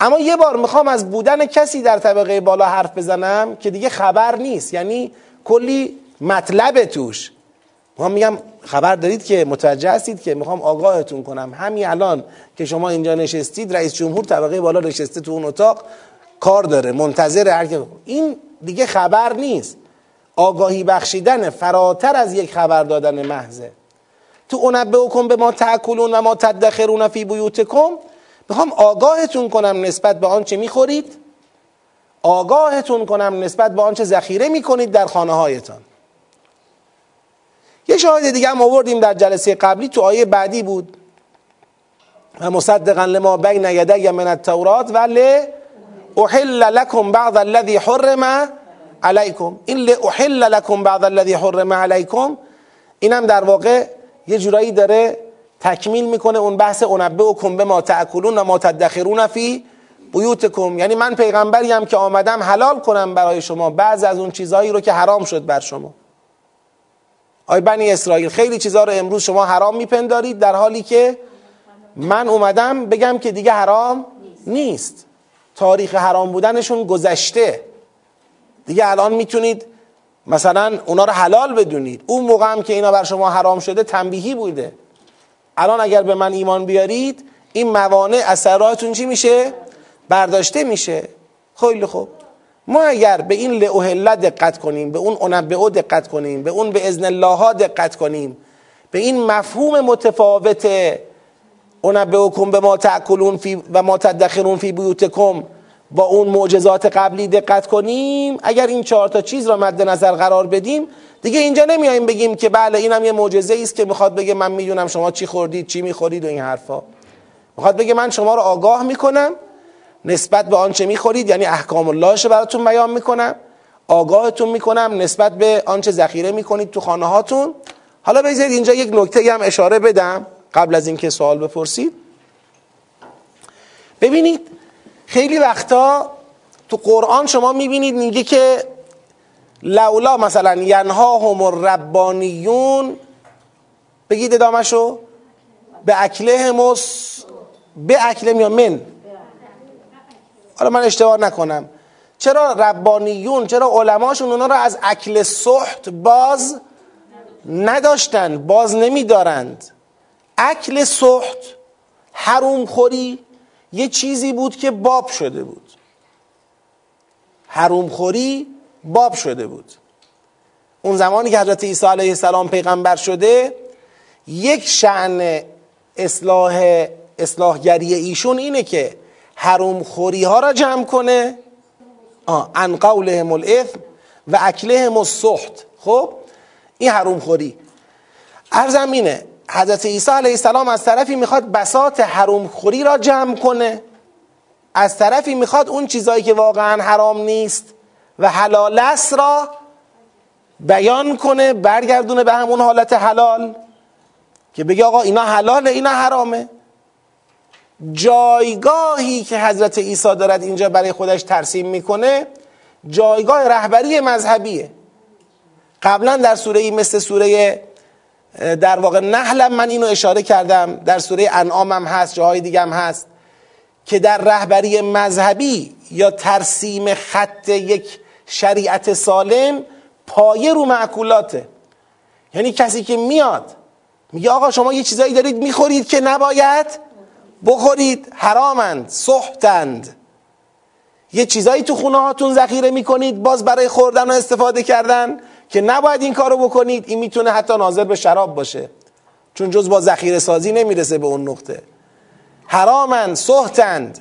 اما یه بار می‌خوام از بودن کسی در طبقه بالا حرف بزنم که دیگه خبر نیست. یعنی کلی مطلب توش. می‌خوام میگم خبر دارید که متوجه هستید که می‌خوام آگاهتون کنم. همین الان که شما اینجا نشستید رئیس جمهور طبقه بالا نشسته تو اون اتاق کار داره منتظر هر این دیگه خبر نیست. آگاهی بخشیدن فراتر از یک خبر دادن محضه. تو کن به ما تاکلون و ما تدخرون فی بیوتکم. می‌خوام آگاهتون کنم نسبت به آنچه می‌خورید. آگاهتون کنم نسبت به آنچه ذخیره می‌کنید در خانه هایتان یه شاهد دیگه هم آوردیم در جلسه قبلی تو آیه بعدی بود. و مصدقا لما بین یدی من التورات و احل لكم بعض الذي حرم علیکم. این احل لكم بعض الذي حرم علیکم اینم در واقع یه جورایی داره تکمیل می‌کنه اون بحث انبه و به ما تاکلون و ما تدخرون فی بیوتکم. یعنی من پیغمبریم که آمدم حلال کنم برای شما بعض از اون چیزهایی رو که حرام شد بر شما. آی بنی اسرائیل خیلی چیزها رو امروز شما حرام میپندارید در حالی که من اومدم بگم که دیگه حرام نیست. تاریخ حرام بودنشون گذشته. دیگه الان می‌تونید مثلا اونا رو حلال بدونید. اون موقع هم که اینا بر شما حرام شده تنبیهی بوده. الان اگر به من ایمان بیارید این موانع اثراتون چی میشه؟ برداشته میشه. خیلی خوب. ما اگر به این لعهله دقت کنیم به اون انبعو دقت کنیم به اون به ازن الله ها دقت کنیم به این مفهوم متفاوت انبعوکم به ما تأکلون فی و ما تدخرون فی بیوتکم با اون معجزات قبلی دقت کنیم. اگر این چهار تا چیز را مد نظر قرار بدیم دیگه اینجا نمیاییم بگیم که بله اینم یه معجزه است که می‌خواد بگه من می‌دونم شما چی خوردید چی می‌خورید و این حرفا. می‌خواد بگه من شما رو آگاه می‌کنم. نسبت به آنچه می‌خورید یعنی احکام اللهش براتون بیان می‌کنم. آگاهتون می‌کنم نسبت به آنچه ذخیره می‌کنید تو خانه هاتون حالا بذارید اینجا یک نکته هم اشاره بدم قبل از اینکه سوال بپرسید. ببینید خیلی وقتا تو قرآن شما می‌بینید میگه که لولا مثلا ینهاهم الربانیون بگید ادامهشو. به اکلهم به اکلهم یا من. حالا من اشتباه نکنم. چرا ربانیون چرا علماشون اونا رو از اکل سحت باز نداشتن باز نمیدارند؟ اکل سحت حروم خوری یه چیزی بود که باب شده بود. حروم خوری باب شده بود. اون زمانی که حضرت عیسی علیه السلام پیغمبر شده یک شعن اصلاح اصلاحگری ایشون اینه که حروم خوری ها را جمع کنه. ان قولهم الاثم و اکلهم السحت. خب این حروم خوری ارزم اینه حضرت عیسی علیه السلام از طرفی می‌خواد بسات حروم خوری را جمع کنه. از طرفی می‌خواد اون چیزایی که واقعا حرام نیست و حلال است را بیان کنه برگردونه به همون حالت حلال. که بگه آقا اینا حلاله اینا حرامه. جایگاهی که حضرت عیسی دارد اینجا برای خودش ترسیم می‌کنه جایگاه رهبری مذهبیه. قبلا در سوره ای مثل سوره در واقع نحلم من اینو اشاره کردم در سوره انعام هم هست جاهای دیگه هم هست که در رهبری مذهبی یا ترسیم خط یک شریعت سالم پایه رو معکولاته یعنی کسی که میاد میگه آقا شما یه چیزایی دارید می‌خورید که نباید؟ بخورید حرامند سحتند. یه چیزایی تو خونه هاتون ذخیره می‌کنید باز برای خوردن و استفاده کردن که نباید این کارو بکنید این می‌تونه حتی ناظر به شراب باشه. چون جز با ذخیره سازی نمی‌رسه به اون نقطه. حرامند سحتند.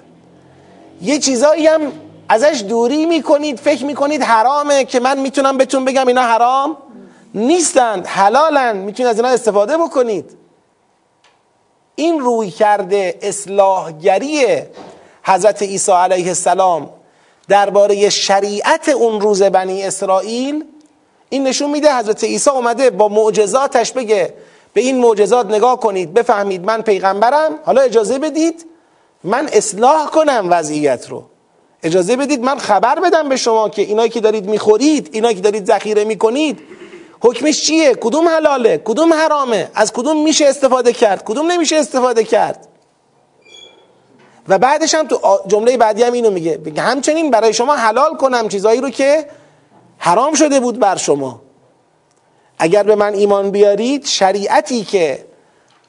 یه چیزایی هم ازش دوری می‌کنید فکر می‌کنید حرامه که من می‌تونم بهتون بگم اینا حرام نیستند حلالند. می‌تونید از اینا استفاده بکنید. این روی کرده اصلاحگری حضرت عیسی علیه السلام درباره شریعت اون روز بنی اسرائیل این نشون میده حضرت عیسی اومده با معجزاتش بگه به این معجزات نگاه کنید بفهمید من پیغمبرم. حالا اجازه بدید من اصلاح کنم وضعیت رو. اجازه بدید من خبر بدم به شما که اینایی که دارید می‌خورید اینایی که دارید ذخیره می‌کنید حکمش چیه؟ کدوم حلاله؟ کدوم حرامه؟ از کدوم میشه استفاده کرد؟ کدوم نمیشه استفاده کرد؟ و بعدش هم تو جمله بعدی هم اینو میگه همچنین برای شما حلال کنم چیزایی رو که حرام شده بود بر شما. اگر به من ایمان بیارید شریعتی که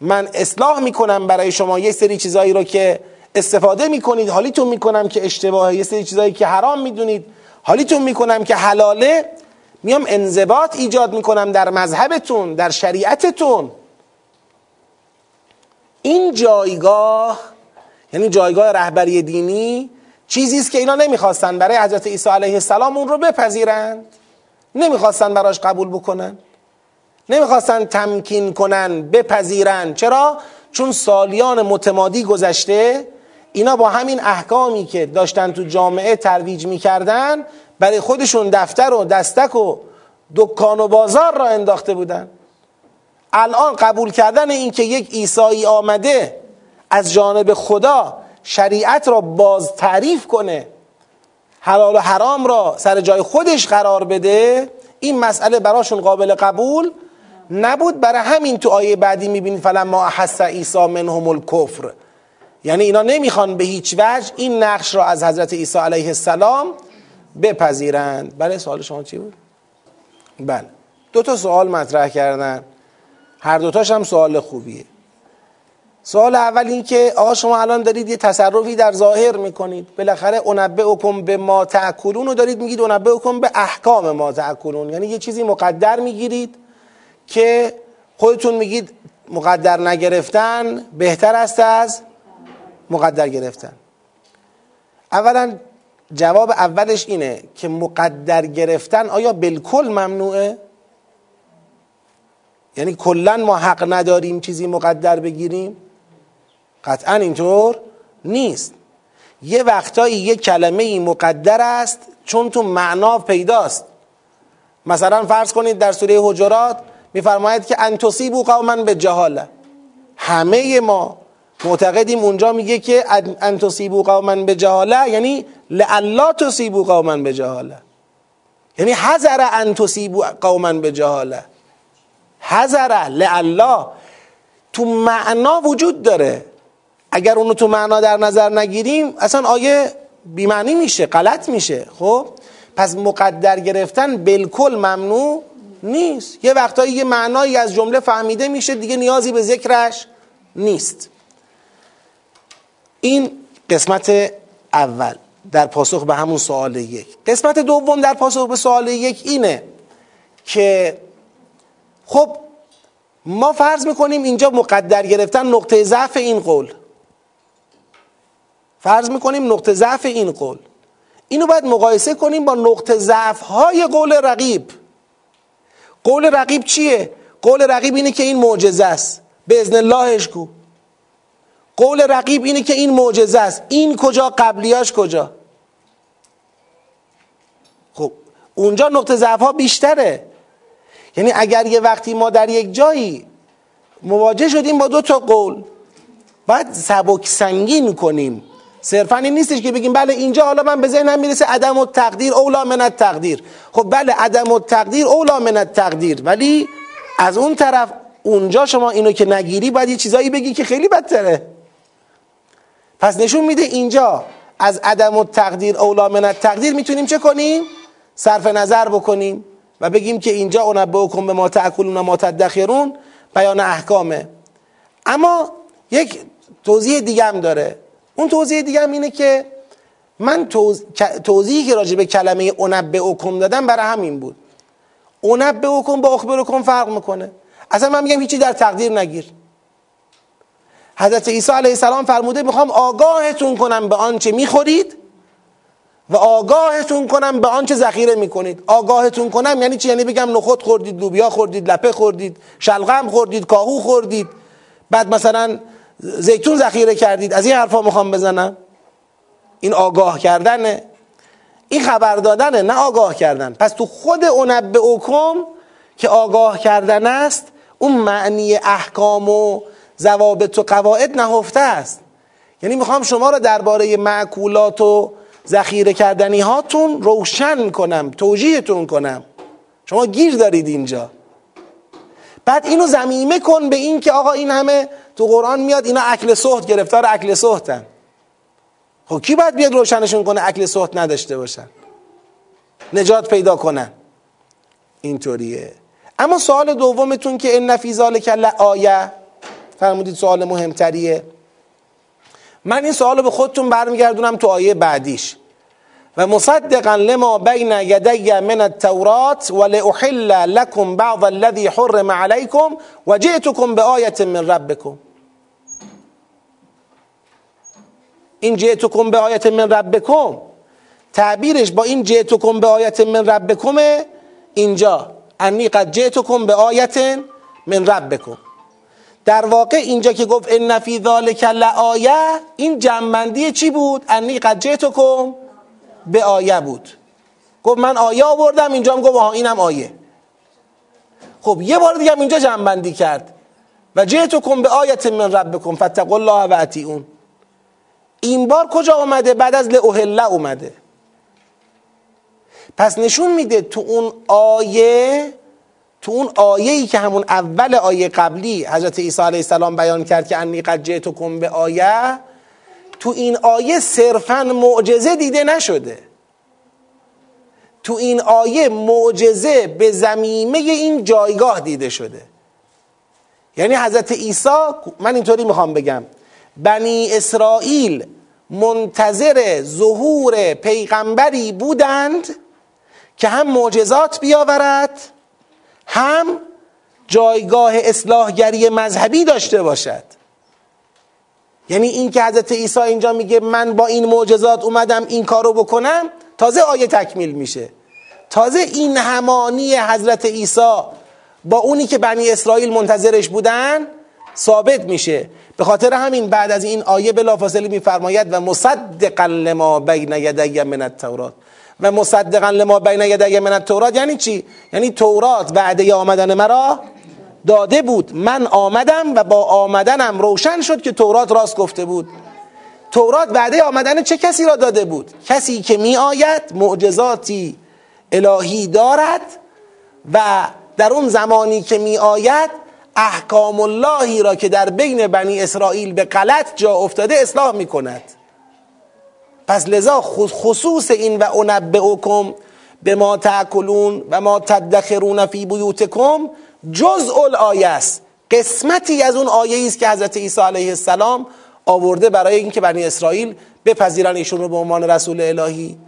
من اصلاح می‌کنم برای شما یه سری چیزایی رو که استفاده می‌کنید حالیتون می‌کنم که اشتباهه. یه سری چیزایی که حرام می‌دونید حالیتون می‌کنم که حلاله. میام انضباط ایجاد می‌کنم در مذهبتون در شریعتتون. این جایگاه یعنی جایگاه رهبری دینی چیزی است که اینا نمی‌خواستن برای حضرت عیسی علیه السلام اون رو بپذیرند. نمی‌خواستن براش قبول بکنن. نمی‌خواستن تمکین کنن بپذیرن. چرا؟ چون سالیان متمادی گذشته اینا با همین احکامی که داشتن تو جامعه ترویج می‌کردن برای خودشون دفتر و دستک و دکان و بازار را انداخته بودن. الان قبول کردن این که یک ایسایی آمده از جانب خدا شریعت را باز تعریف کنه حلال و حرام را سر جای خودش قرار بده این مسئله براشون قابل قبول نبود. برای همین تو آیه بعدی می‌بینید فلما احس عیسی منهم الکفر. یعنی اینا نمی‌خوان به هیچ وجه این نقش را از حضرت عیسی علیه السلام بپذیرند. بله سوال شما چی بود؟ بله. دو تا سوال مطرح کردن. هر دوتاش هم سوال خوبیه. سوال اول این که آقا شما الان دارید یه تصرفی در ظاهر می‌کنید. بالاخره انبه اکم به ما تعکلون رو دارید میگید انبه اکم به احکام ما تعکلون یعنی یه چیزی مقدر می‌گیرید که خودتون میگید مقدر نگرفتن بهتر است از مقدر گرفتن. اولا جواب اولش اینه که مقدر گرفتن آیا بالکل ممنوعه؟ یعنی کلا ما حق نداریم چیزی مقدر بگیریم؟ قطعا اینطور نیست. یه وقتایی یه کلمه مقدر است چون تو معنا پیداست. مثلا فرض کنید در سوره حجرات میفرماید که انتصیبو قوما به جهاله همه ما معتقدیم اونجا میگه که انتصیبو قوما به جهاله یعنی لعلا تصیبو قوما به جهاله یعنی حذر انتصیبو قوما به جهاله حذر لعلا تو معنا وجود داره. اگر اونو تو معنا در نظر نگیریم اصلا آیه بیمعنی میشه غلط میشه. خب؟ پس مقدر گرفتن بالکل ممنوع نیست. یه وقتایی یه معنایی از جمله فهمیده میشه دیگه نیازی به ذکرش نیست. این قسمت اول. در پاسخ به همون سوال یک. قسمت دوم در پاسخ به سوال یک اینه که خب ما فرض می‌کنیم اینجا مقدر گرفتن نقطه ضعف این قول. فرض می‌کنیم نقطه ضعف این قول. اینو باید مقایسه کنیم با نقطه ضعف های قول رقیب. قول رقیب چیه؟ قول رقیب اینه که این معجزه است. به ازن اللهش گو قول رقیب اینه که این معجزه است. این کجا؟ قبلیاش کجا؟ خب اونجا نقطه ضعف ها بیشتره. یعنی اگر یه وقتی ما در یک جایی مواجه شدیم با دو تا قول باید سبک سنگین کنیم. صرفا این نیستش که بگیم بله اینجا حالا من به ذهنم می‌رسه عدم و تقدیر اولا من تقدیر خب بله عدم و تقدیر اولا من تقدیر ولی از اون طرف اونجا شما اینو که نگیری باید یه چیزایی بگی که خیلی بدتره. پس نشون میده اینجا از عدم و تقدیر اولا من تقدیر می‌تونیم چه کنیم؟ صرف نظر بکنیم و بگیم که اینجا کن به ما تاکلون ما تدخرون بیان احکامه. اما یک توضیح دیگه هم داره. اون توضیح دیگه هم اینه که من توضیحی که راجع به کلمه اونبه اکم دادم برای همین بود. اونبه اکم با اخبر اکم فرق می‌کنه. اصلا من میگم هیچی در تقدیر نگیر. حضرت عیسی علیه السلام فرموده می‌خوام آگاهتون کنم به آنچه می‌خورید و آگاهتون کنم به آنچه ذخیره می‌کنید. آگاهتون کنم یعنی چی؟ یعنی بگم نخود خوردید لوبیا خوردید لپه خوردید شلغم خوردید کاهو خوردید. بعد مثلا زیتون ذخیره کردید. از این حرفا می‌خوام بزنم. این آگاه کردنه. این خبر دادنه نه آگاه کردن. پس تو خود اونبه اوکم که آگاه کردن است اون معنی احکام و ضوابط و قواعد نهفته است. یعنی می‌خوام شما رو درباره معکولات و ذخیره کردنی هاتون روشن کنم توجیهتون کنم. شما گیر دارید اینجا. بعد اینو زمیمه کن به این که آقا این همه تو قرآن میاد اینا اکل سخت گرفتار اکل سختن خب کی باید بیاد روشنشون کنه اکل سخت نداشته باشن؟ نجات پیدا کنن. اینطوریه. اما سوال دومتون که ان فی ذالک آیه فرمودید سوال مهمتریه. من این سوال به خودتون برمیگردونم تو آیه بعدیش. و مصدقا لما بین یدی من التورات ولأحل لكم بعض الذي حرم عليكم وجئتكم بآية من ربكم این جئتكم بآية من ربكم تعبیرش با این جئتكم بآية من ربكم اینجا. انی قد جئتكم بآية من ربكم در واقع اینجا که گفت ان فی ذلک لآیه این جمعندی چی بود؟ انی قد جئتكم به آیه بود. گفت من آیه آوردم اینجا هم گفت اینم آیه. خب یه بار دیگه هم اینجا جنبندی کرد. و جئتکم به آیت من ربکم فتقوا الله و اطیعون. این بار کجا اومده؟ بعد از لاحله اومده. پس نشون میده تو اون آیه تو اون آیه ای که همون اول آیه قبلی حضرت عیسی علیه السلام بیان کرد که انی قد جئتکم به آیه تو این آیه صرفا معجزه دیده نشده. تو این آیه معجزه به زمیمه این جایگاه دیده شده. یعنی حضرت عیسی من اینطوری می‌خوام بگم بنی اسرائیل منتظر ظهور پیغمبری بودند که هم معجزات بیاورد هم جایگاه اصلاحگری مذهبی داشته باشد. یعنی این که حضرت عیسی اینجا میگه من با این معجزات اومدم این کارو بکنم تازه آیه تکمیل میشه. تازه این همانی حضرت عیسی با اونی که بنی اسرائیل منتظرش بودن ثابت میشه. به خاطر همین بعد از این آیه بلافاصله میفرماید و مصدقا لما بین یدی من التورات. و مصدقا لما بین یدی من التورات یعنی چی؟ یعنی تورات وعده آمدن مرا داده بود. من آمدم و با آمدنم روشن شد که تورات راست گفته بود. تورات وعده آمدن چه کسی را داده بود؟ کسی که می آید معجزاتی الهی دارد و در اون زمانی که می آید احکام اللهی را که در بین بنی اسرائیل به غلط جا افتاده اصلاح می کند. پس لذا خصوص این و انبئکم به ما تاکلون و ما تدخرون فی بیوتکم جزء الآیه است. قسمتی از اون آیه است که حضرت عیسی علیه السلام آورده برای اینکه بنی اسرائیل بپذیرن ایشون رو به عنوان رسول الهی.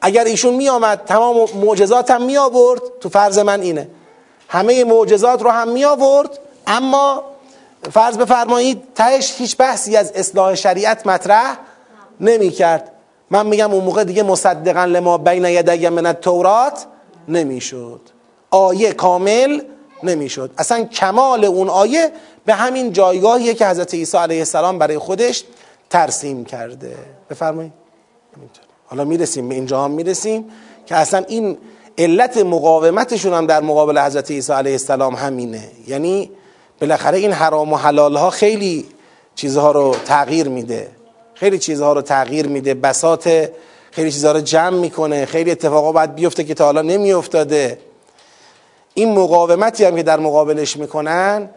اگر ایشون می آمد تمام معجزات هم می آورد تو فرض من اینه. همه معجزات رو هم می آورد اما فرض بفرمایید تهش هیچ بحثی از اصلاح شریعت مطرح نمی کرد من میگم اون موقع دیگه مصدقا لما بین یدی من التورات نمی‌شد. آیه کامل نمی‌شد. اصلا کمال اون آیه به همین جایگاهیه که حضرت عیسی علیه السلام برای خودش ترسیم کرده. بفرمایید. حالا می‌رسیم به اینجا هم می‌رسیم که اصلا این علت مقاومتشون هم در مقابل حضرت عیسی علیه السلام همینه. یعنی بالاخره این حرام و حلال ها خیلی چیزها رو تغییر میده. خیلی چیزها رو تغییر میده بسات خیلی چیزها رو جمع می‌کنه خیلی اتفاقا باید بیفته که تا حالا نمیافتاده. این مقاومتی هم که در مقابلش می‌کنن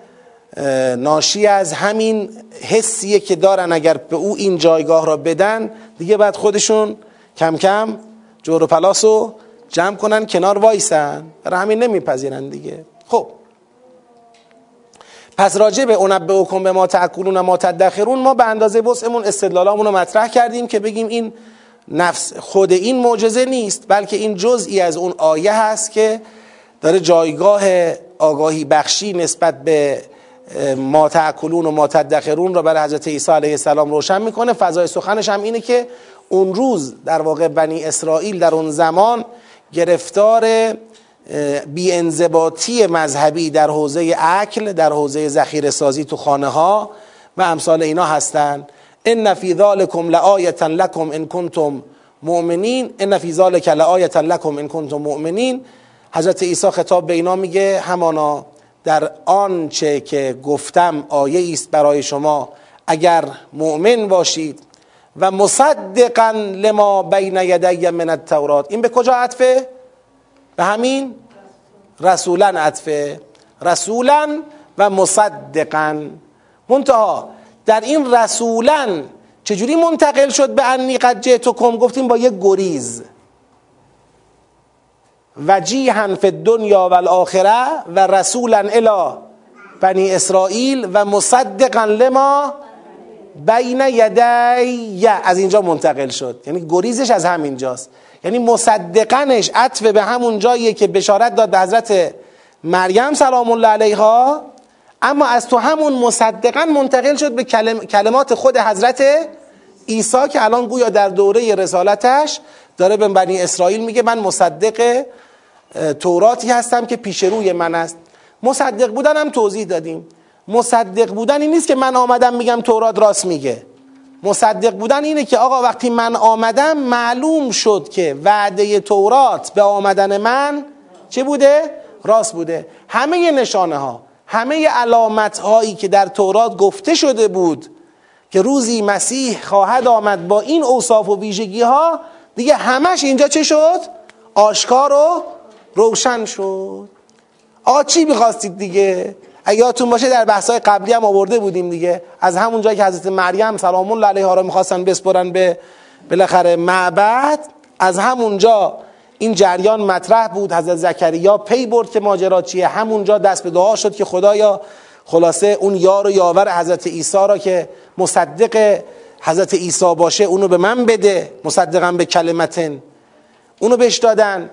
ناشی از همین حسیه که دارن اگر به او این جایگاه را بدن دیگه بعد خودشون کم کم جور و پلاس رو جمع کنن کنار وایسن. برای همین نمیپذیرن دیگه. خب. پس راجع به اونبه اوکن به ما تاکلون و ما تدخرون ما به اندازه وسعمون استدلالامون رو مطرح کردیم که بگیم این نفس خود این معجزه نیست بلکه این جزئی از اون آیه هست که داره جایگاه آگاهی بخشی نسبت به ما تاکلون و ما تدخرون را برای حضرت عیسی علیه السلام روشن می‌کنه. فضای سخنش هم اینه که اون روز در واقع بنی اسرائیل در اون زمان گرفتار بیانضباطی مذهبی در حوزه اکل در حوزه ذخیره سازی تو خانه ها و امثال اینا هستن. ان فی ذالکم لآیه لکم ان کنتم مؤمنین. ان فی ذالک لآیه لکم ان کنتم مؤمنین. حضرت عیسی خطاب به اینا میگه همانا در آنچه که گفتم آیه است برای شما اگر مؤمن باشید و مصدقا لما بین یدی من التورات. این به کجا عطفه؟ به همین رسولا عطفه رسولا و مصدقا. منتها در این رسولا چجوری منتقل شد به انی قد جئتکم؟ گفتیم با یک گریز. وجیها فی الدنیا و الاخره و رسولا الی بنی اسرائیل و مصدقا لما بین یدی. از اینجا منتقل شد. یعنی گریزش از همینجاست. یعنی مصدقنش عطف به همون جاییه که بشارت داد به حضرت مریم سلام الله علیها. اما از تو همون مصدقا منتقل شد به کلمات خود حضرت عیسی که الان گویا در دوره رسالتش داره به بنی اسرائیل میگه من مصدق توراتی هستم که پیش روی من است. مصدق بودن هم توضیح دادیم. مصدق بودن این نیست که من آمدم میگم تورات راست میگه. مصدق بودن اینه که آقا وقتی من آمدم معلوم شد که وعده تورات به آمدن من چه بوده؟ راست بوده همه نشانه ها همه علامت هایی که در تورات گفته شده بود که روزی مسیح خواهد آمد با این اوصاف و ویژگی ها دیگه همش اینجا چه شد؟ آشکار و روشن شد آقا چی می‌خواستید دیگه یادتون باشه در بحثای قبلی هم آورده بودیم دیگه. از همون جایی که حضرت مریم سلام الله علیها را می‌خواستن بسپرن به بالاخره معبد از همونجا این جریان مطرح بود. حضرت زکریا پی برد که ماجرا چیه؟ همونجا دست به دعا شد که خدایا خلاصه اون یار و یاور حضرت عیسی را که مصدق حضرت عیسی باشه اونو به من بده. مصدقا به کلمتن. اونو بهش دادن.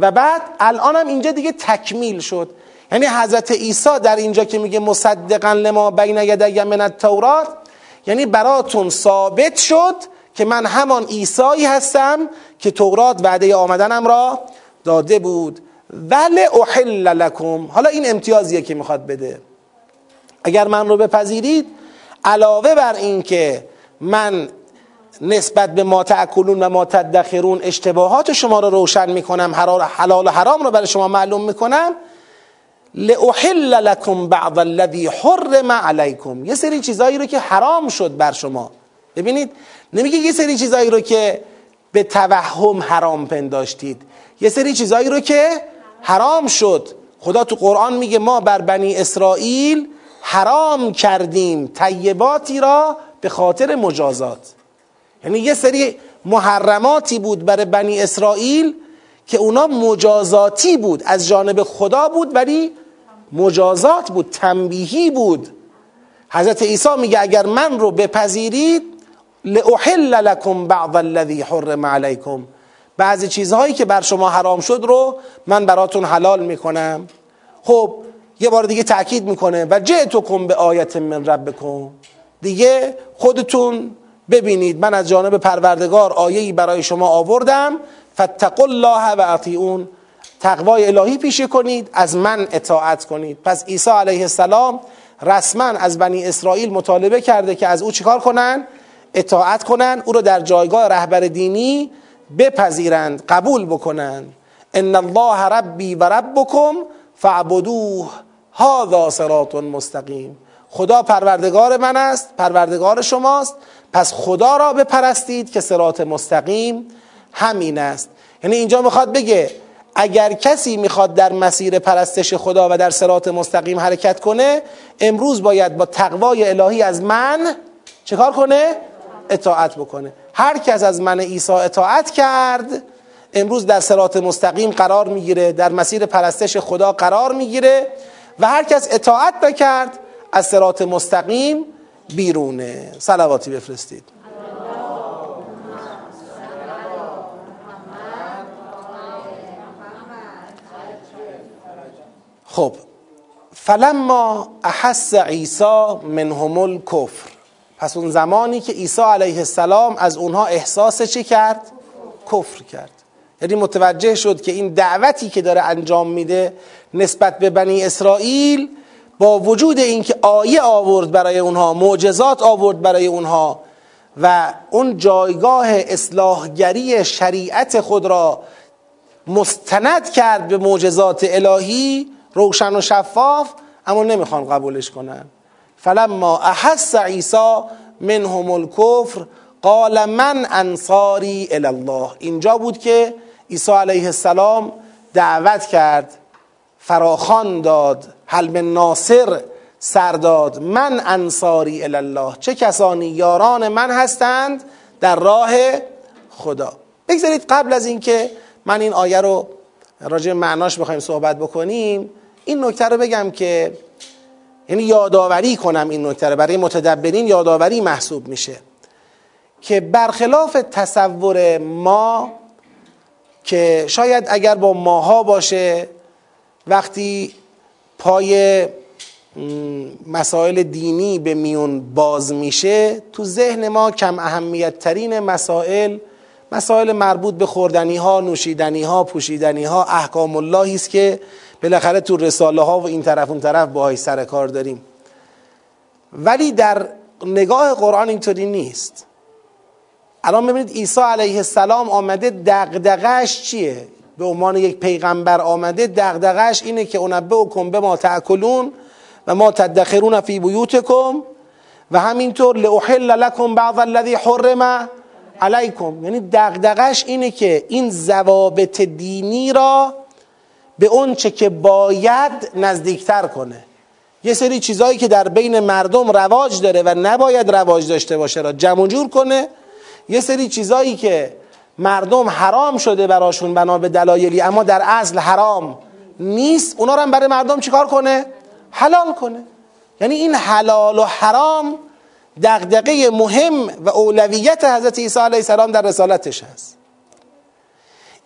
و بعد الان هم اینجا دیگه تکمیل شد. یعنی حضرت عیسی در اینجا که میگه مصدقا لما بین یدی من التورات یعنی براتون ثابت شد که من همان عیسایی هستم که تورات وعده آمدنم را داده بود. ول احل لکم. حالا این امتیازیه که می‌خواد بده. اگر من رو بپذیرید علاوه بر این که من نسبت به ما تأکلون و ما تدخرون اشتباهات شما رو روشن می‌کنم حلال و حرام رو برای شما معلوم می‌کنم لأحل لکم بعض الذی حرم علیکم یه سری چیزایی رو که حرام شد بر شما. ببینید نمیگه یه سری چیزایی رو که به توهم حرام پنداشتید. یه سری چیزایی رو که حرام شد. خدا تو قرآن میگه ما بر بنی اسرائیل حرام کردیم. طیباتی را به خاطر مجازات. یعنی یه سری محرماتی بود برای بنی اسرائیل که اونا مجازاتی بود. از جانب خدا بود ولی مجازات بود تنبیهی بود. حضرت عیسی میگه اگر من رو بپذیرید لاحل لکم بعض الذی حرم علیکم. بعضی چیزهایی که بر شما حرام شد رو من براتون حلال می‌کنم. خب یه بار دیگه تاکید می‌کنه و جئتکم به آیت من ربکم. دیگه خودتون ببینید. من از جانب پروردگار آیه‌ای برای شما آوردم. فتقوا الله و اطیعون. تقوای الهی پیشه کنید از من اطاعت کنید. پس عیسی علیه السلام رسما از بنی اسرائیل مطالبه کرده که از او چیکار کنن؟ اطاعت کنن او رو در جایگاه رهبر دینی بپذیرند قبول بکنند ان الله ربی و ربکم فاعبدوه هذا صراط مستقیم. خدا پروردگار من است پروردگار شماست. پس خدا را بپرستید که صراط مستقیم همین است. یعنی اینجا می‌خواد بگه اگر کسی می‌خواد در مسیر پرستش خدا و در صراط مستقیم حرکت کنه امروز باید با تقوای الهی از من چکار کنه؟ اطاعت بکنه. هر کس از من عیسی اطاعت کرد امروز در صراط مستقیم قرار می‌گیره در مسیر پرستش خدا قرار می‌گیره و هر کس اطاعت نکرد از صراط مستقیم بیرونه. صلواتی بفرستید. خب فلما احس عیسی منهم الکفر پس اون زمانی که عیسی علیه السلام از اونها احساس چی کرد؟ کفر کرد یعنی متوجه شد که این دعوتی که داره انجام میده نسبت به بنی اسرائیل با وجود اینکه آیه آورد برای اونها معجزات آورد برای اونها و اون جایگاه اصلاحگری شریعت خود را مستند کرد به معجزات الهی روشن و شفاف اما نمی‌خوان قبولش کنن. فلما احس عیسی منهم الکفر قال من انصاری الله اینجا بود که عیسی علیه السلام دعوت کرد فراخان داد حل من ناصر سرداد من انصاری الله چه کسانی؟ یاران من هستند در راه خدا. بگذارید قبل از اینکه من این آیه رو راجع معناش بخوایم صحبت بکنیم این نکته رو بگم که یعنی یادآوری کنم این نکته رو. برای متدبرین یادآوری محسوب میشه که برخلاف تصور ما که شاید اگر با ماها باشه وقتی پای مسائل دینی به میون باز میشه تو ذهن ما کم اهمیت ترین مسائل مسائل مربوط به خوردنی ها نوشیدنی ها پوشیدنی ها احکام اللهی است که بالاخره تو رساله ها و این طرف اون طرف باهاش سر کار داریم. ولی در نگاه قرآن اینطوری نیست. الان ببینید عیسی علیه السلام آمده دغدغش چیه؟ به عنوان یک پیغمبر آمده دغدغش اینه که اونبه و به ما تاکلون و ما تدخرون فی بیوتکم و همینطور لاحل لکم بعض الذی حرم علیکم. یعنی دغدغش اینه که این ضوابط دینی را به اون چه که باید نزدیکتر کنه. یه سری چیزهایی که در بین مردم رواج داره و نباید رواج داشته باشه را جمع جور کنه. یه سری چیزهایی که مردم حرام شده براشون بنا به دلایلی اما در اصل حرام نیست اونا رو هم برای مردم چیکار کنه؟ حلال کنه. یعنی این حلال و حرام دغدغه مهم و اولویت حضرت عیسی علیه السلام در رسالتش هست.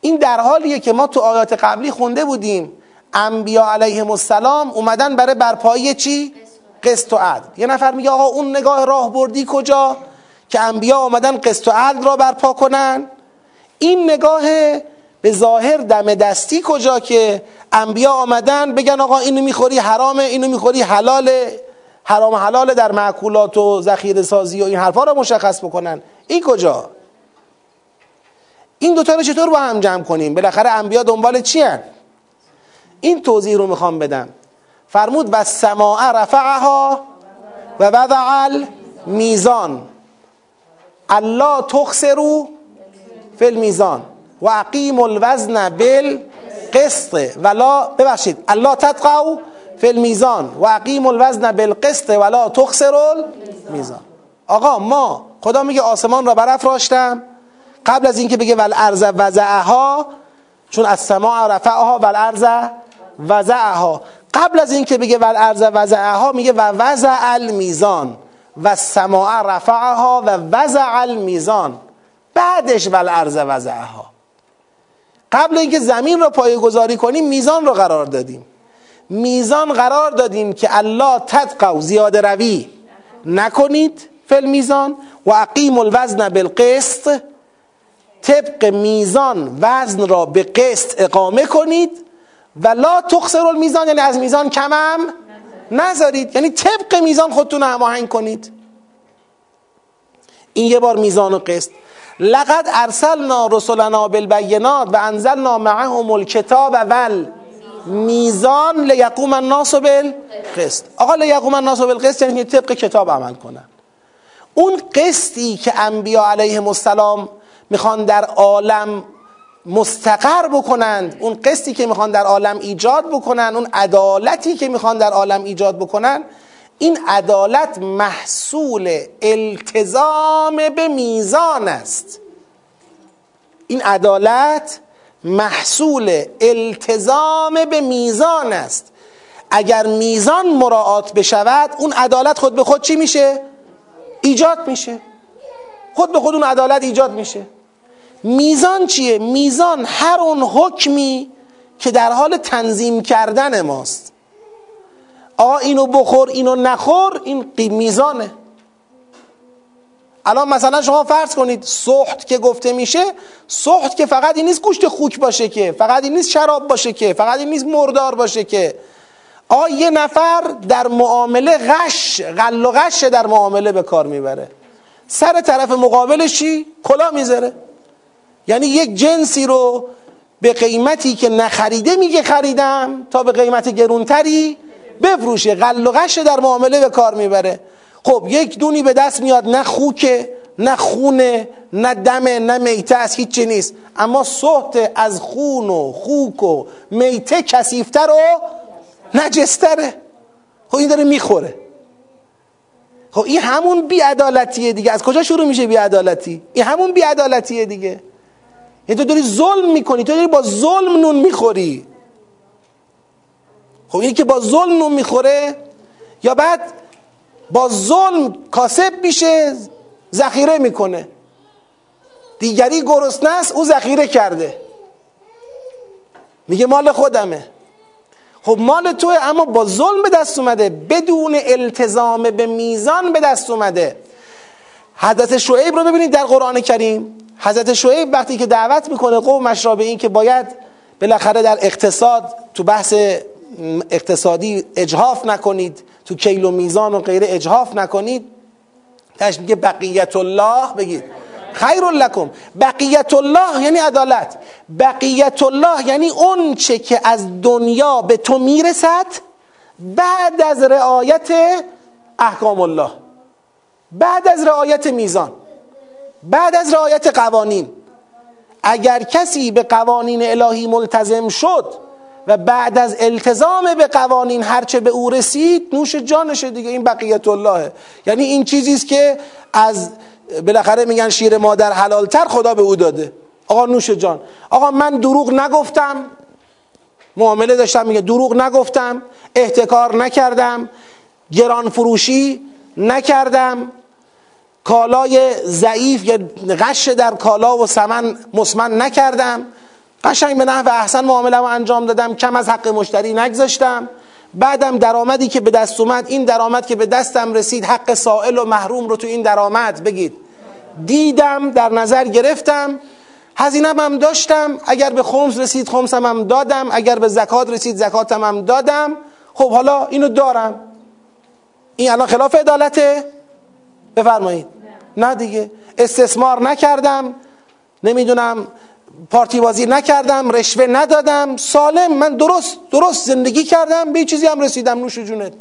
این در حالیه که ما تو آیات قبلی خونده بودیم. انبیا علیهم السلام اومدن برای برپایی چی؟ قسط و عدل. یه نفر میگه آقا اون نگاه راه بردی کجا؟ که انبیا آمدن قسط و عدل را برپا کنن. این نگاه به ظاهر دم دستی کجا که انبیا آمدن بگن آقا اینو می‌خوری حرامه اینو می‌خوری حلاله. حرام حلال در معکولات و ذخیره سازی و این حرفا رو مشخص بکنن. این کجا؟ این دوتا رو چطور با هم جمع کنیم؟ بالاخره انبیا دنبال چی هن؟ این توضیح رو می‌خوام بدم. فرمود و سماع رفعها و وضع میزان الله تخسرو فی المیزان و اقیم الوزن بالقسط ولا ببخشید الله تتقو فی المیزان و اقیم الوزن بالقسط ولا تخسر المیزان. آقا ما خدا میگه آسمان را برافراشتم. قبل از اینکه بگه ول ارض وزعها چون از سماع رفعها ول ارض وزعها قبل از اینکه بگه ول ارض وزعها میگه و وزع المیزان و سماع رفعها و وزع المیزان. بعدش ول ارض وزعها قبل اینکه زمین را پایه گذاری کنیم میزان را قرار دادیم. میزان قرار دادیم که الله تدقو زیاده روی. نکنید فل میزان و اقیم الوزن بالقسط. طبق میزان وزن را به قسط اقامه کنید و لا تخسر المیزان یعنی از میزان کمم نذارید. یعنی طبق میزان خودتون هماهنگ کنید. این یه بار میزان و قسط. لقد ارسلنا رسلنا بالبینات و انزلنا معهم الکتاب ول میزان لیقوم الناس بالقسط. آقا لیقوم الناس بالقسط یعنی طبق کتاب عمل کنن. اون قسطی که انبیا علیهم السلام می‌خوان در عالم مستقر بکنند. اون قسطی که می‌خوان در عالم ایجاد بکنن اون عدالتی که می‌خوان در عالم ایجاد بکنن این عدالت محصول التزام به میزان است. این عدالت محصول التزام به میزان است. اگر میزان مراعات بشود اون عدالت خود به خود چی میشه؟ ایجاد میشه. خود به خود اون عدالت ایجاد میشه. میزان چیه؟ میزان هر اون حکمی که در حال تنظیم کردن ماست. آ اینو بخور اینو نخور این میزانه. الان مثلا شما فرض کنید سخت که گفته میشه سخت که فقط این نیست گوشت خوک باشه که فقط این نیست شراب باشه که فقط این نیست مردار باشه که. آ یه نفر در معامله غش غل و غش در معامله به کار می‌بره. سر طرف مقابلش چی؟ کلا می‌ذاره. یعنی یک جنسی رو به قیمتی که نخریده میگه خریدم تا به قیمت گرونتری بفروشه. غش در معامله به کار می‌بره. خب یک دونی به دست میاد نه خوکه نه خونه نه دمه نه میته از هیچی نیست. اما صحت از خون و خوک و میته کسیفتر و نجستره. خب این داره می‌خوره. خب این همون بیعدالتیه دیگه. از کجا شروع میشه بیعدالتی؟ این همون بیعدالتیه دیگه. این تو داری ظلم می‌کنی تو داری با ظلم نون می‌خوری. خب این که با ظلم نون می‌خوره یا بعد با ظلم کاسب میشه ذخیره می‌کنه. دیگری گرسنه است او ذخیره کرده. میگه مال خودمه. خب مال توه اما با ظلم به دست اومده. بدون التزام به میزان به دست اومده. حضرت شعیب رو ببینید در قرآن کریم. حضرت شعیب وقتی که دعوت می‌کنه قومش را به این که باید بالاخره در اقتصاد تو بحث اقتصادی اجهاف نکنید تو کیل و میزان و غیره اجهاف نکنید تش میگه بقیت الله بگید. خیر لکم. بقیت الله یعنی عدالت. بقیت الله یعنی اون چه که از دنیا به تو می‌رسد بعد از رعایت احکام الله. بعد از رعایت میزان. بعد از رعایت قوانین. اگر کسی به قوانین الهی ملتزم شد و بعد از التزام به قوانین هرچه به او رسید نوش جانشه دیگه این بقیت اللهه. یعنی این چیزی است که از بالاخره میگن شیر مادر حلالتر خدا به او داده. آقا نوش جان آقا من دروغ نگفتم. معامله داشتم میگه دروغ نگفتم احتکار نکردم گران فروشی نکردم. کالای ضعیف یا غش در کالا و سمن مسمن نکردم. قشنگ به نحو احسن معامله رو انجام دادم کم از حق مشتری نگذاشتم. بعدم درآمدی که به دست اومد این درآمد که به دستم رسید حق سائل و محروم رو تو این درآمد. بگید. دیدم در نظر گرفتم. هزینه هم داشتم. اگر به خمس رسید خمسم هم دادم. اگر به زکات رسید زکاتم هم دادم. خب حالا اینو دارم. این الان خلاف عدالته. بفرمایید. نه دیگه. استثمار نکردم. نمی‌دونم پارتی بازی نکردم رشوه ندادم. سالم. من درست درست زندگی کردم. به چیزی هم رسیدم. نوش جونت.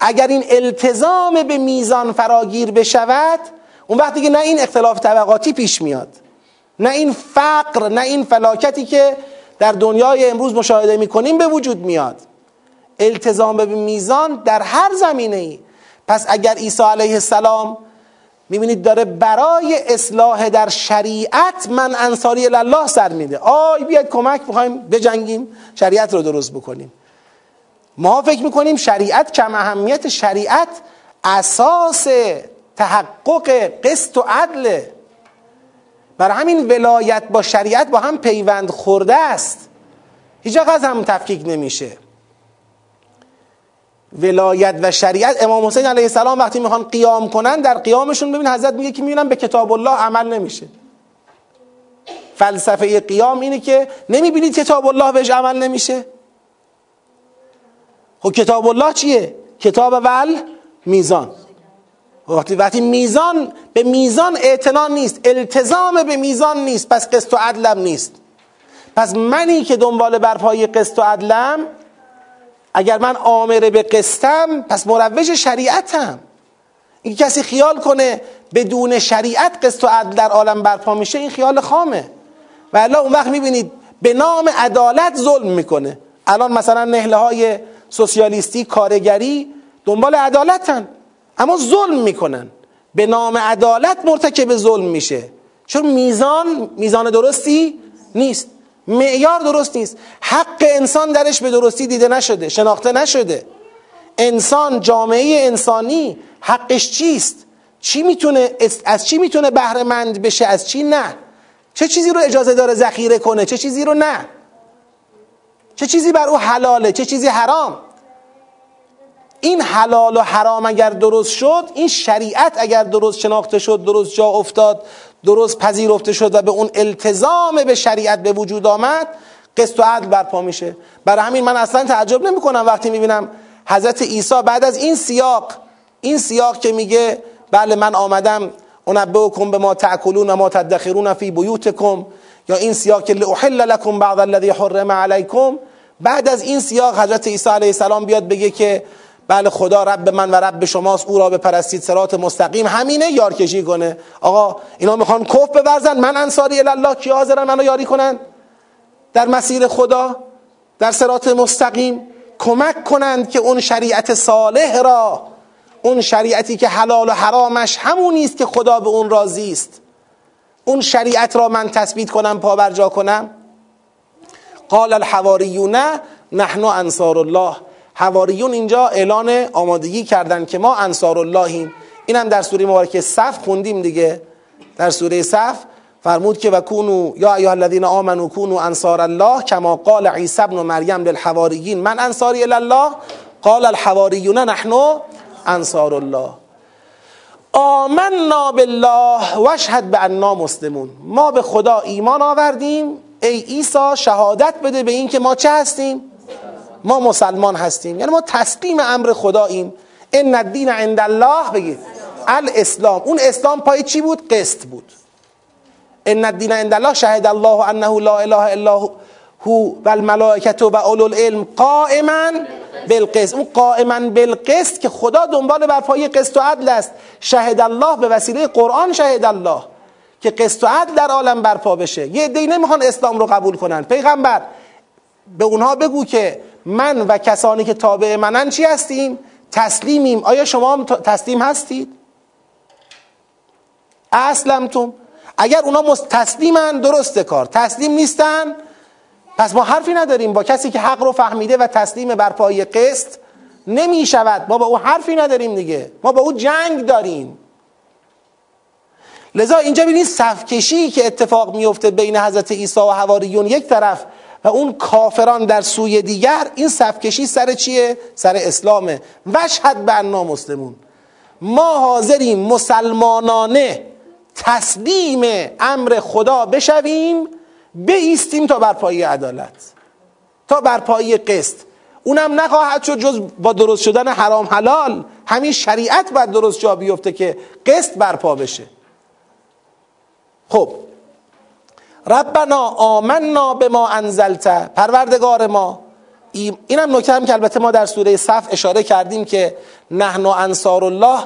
اگر این التزام به میزان فراگیر بشود اون وقتی که نه این اختلاف طبقاتی پیش میاد نه این فقر نه این فلاکتی که در دنیای امروز مشاهده می‌کنیم به وجود میاد. التزام به میزان در هر زمینه ای پس اگر عیسی علیه السلام می‌بینید داره برای اصلاح در شریعت من انصاری الله سر میده. آی بیاید کمک بخوایم بجنگیم شریعت رو درست بکنیم. ما فکر می‌کنیم شریعت کم اهمیت شریعت اساس تحقق قسط و عدل. برای همین ولایت با شریعت با هم پیوند خورده است. هیچ از هم تفکیک نمیشه. ولایت و شریعت. امام حسین علیه السلام وقتی می‌خوان قیام کنن در قیامشون ببین حضرت میگه که می‌بینن به کتاب الله عمل نمیشه. فلسفه قیام اینه که نمی‌بینید کتاب الله بهش عمل نمیشه. خب کتاب الله چیه؟ کتاب ول میزان. وقتی وقتی میزان به میزان اعتنا نیست التزام به میزان نیست پس قسط و عدلم نیست. پس منی که دنبال برپایی قسط و عدلم اگر من آمره به قسطم پس مروج شریعتم. این کسی خیال کنه بدون شریعت قسط و عدل در عالم برپا میشه این خیال خامه. و الان اون وقت می‌بینید به نام عدالت ظلم می‌کنه. الان مثلا نهله های سوسیالیستی کارگری دنبال عدالتن اما ظلم می‌کنن. به نام عدالت مرتکب ظلم میشه. چون میزان میزان درستی نیست. معیار درست نیست. حق انسان درش به درستی دیده نشده شناخته نشده. انسان جامعه انسانی حقش چیست؟ چی می‌تونه از چی می‌تونه بهره مند بشه؟ از چی نه؟ چه چیزی رو اجازه داره ذخیره کنه؟ چه چیزی رو نه؟ چه چیزی بر او حلاله؟ چه چیزی حرام؟ این حلال و حرام اگر درست شد این شریعت اگر درست شناخته شد درست جا افتاد درست پذیرفته شد و به اون التزام به شریعت به وجود آمد قسط و عدل برپا میشه. برای همین من اصلا تعجب نمی کنم وقتی می‌بینم حضرت عیسی بعد از این سیاق این سیاق که میگه بله من آمدم انبئکم به ما تاکلون و ما تدخرون فی بیوتکم یا این سیاق که لاحل لکم بعض الذی حرم علیکم بعد از این سیاق حضرت عیسی علیه السلام بیاد بگه که بله خدا رب من و رب شماست او را بپرستید سرات مستقیم. همینه یارکشی کنه. آقا اینا می‌خوان کف بورزن. من انصاری الله کی حاضرن منو یاری کنن؟ در مسیر خدا در سرات مستقیم کمک کنند که اون شریعت صالح را اون شریعتی که حلال و حرامش همونی است که خدا به اون راضی است. اون شریعت را من تثبیت کنم پابرجا کنم. قال الحواریون نحن انصار الله. حواریون اینجا اعلان آمادگی کردن که ما انصار اللهیم اینم در سوره مبارکه صف خوندیم دیگه. در سوره صف فرمود که و کونو یا ایها الذین آمنوا کونوا انصار الله کما قال عیسی ابن مریم للحواریین. من انصاری الله قال الحواریون نحن انصار الله. آمنا بالله واشهد باننا مسلمون. ما به خدا ایمان آوردیم. ای عیسی شهادت بده به این که ما چه هستیم؟ ما مسلمان هستیم. یعنی ما تسلیم امر خداییم. ان الدین عند الله بگید الاسلام. اون اسلام پای چی بود؟ قسط بود. ان الدین عند الله شهد الله انه لا اله الا هو و الملائکه و اولو العلم قائما بالقسط. اون قائما بالقسط که خدا دنبال بر پای قسط و عدل است. شهد الله به وسیله قرآن شهد الله. که قسط و عدل در عالم برپا بشه. یه عده‌ای نمی‌خوان اسلام رو قبول کنن. پیغمبر به اونها بگو که من و کسانی که تابع منن چی هستیم؟ تسلیمیم. آیا شما هم تسلیم هستید؟ اسلمتم. اگر اونا تسلیمن درسته کار. تسلیم نیستن پس ما حرفی نداریم. با کسی که حق رو فهمیده و تسلیم بر پای قسط نمی شود ما با او حرفی نداریم دیگه. ما با او جنگ داریم. لذا اینجا ببینید صفکشی که اتفاق میفته بین حضرت عیسی و حواریون یک طرف و اون کافران در سوی دیگر این صفکشی سر چیه؟ سر اسلامه. وشهد به انا مسلمون. ما حاضریم مسلمانانه تسلیم امر خدا بشویم بیستیم تا بر پای عدالت. تا بر پای قسط. اونم نخواهد شد جز با درست شدن حرام حلال. همین شریعت باید درست جا بیفته که قسط برپا بشه. خب ربنا آمنا به ما انزلت پروردگار ما. اینم نکته هم که البته ما در سوره صف اشاره کردیم که نحن انصار الله.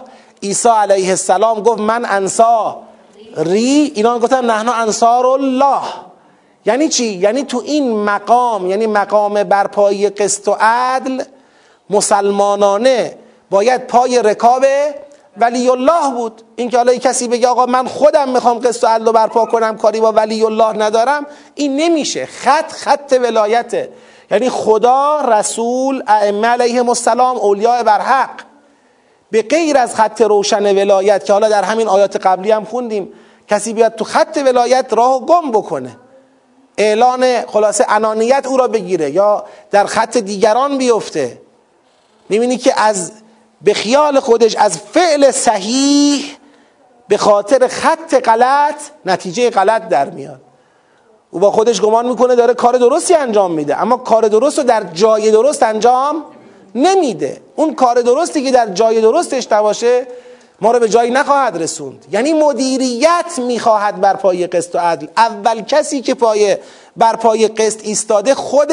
عیسی علیه السلام گفت من انصاری اینا گفتن نحن انصار الله. یعنی چی؟ یعنی تو این مقام یعنی مقام برپایی قسط و عدل مسلمانانه باید پای رکاب ولی الله بود. اینکه حالا کسی بگه آقا من خودم می‌خوام قسط عدل رو برپا کنم کاری با ولی الله ندارم. این نمیشه. خط خط ولایته یعنی خدا رسول ائمه علیهم السلام اولیاء برحق. به غیر از خط روشن ولایت که حالا در همین آیات قبلی هم خوندیم کسی بیاد تو خط ولایت راه گم بکنه. اعلان خلاصه انانیت او را بگیره یا در خط دیگران بیفته. می‌بینی که از به خیال خودش از فعل صحیح به خاطر خط غلط نتیجه غلط در میاد. او با خودش گمان می‌کنه داره کار درستی انجام میده اما کار درست رو در جای درست انجام نمیده. اون کار درستی که در جای درستش نباشه ما رو به جایی نخواهد رسوند. یعنی مدیریت می‌خواهد بر پای قسط و عدل. اول کسی که پای بر پای قسط ایستاده خود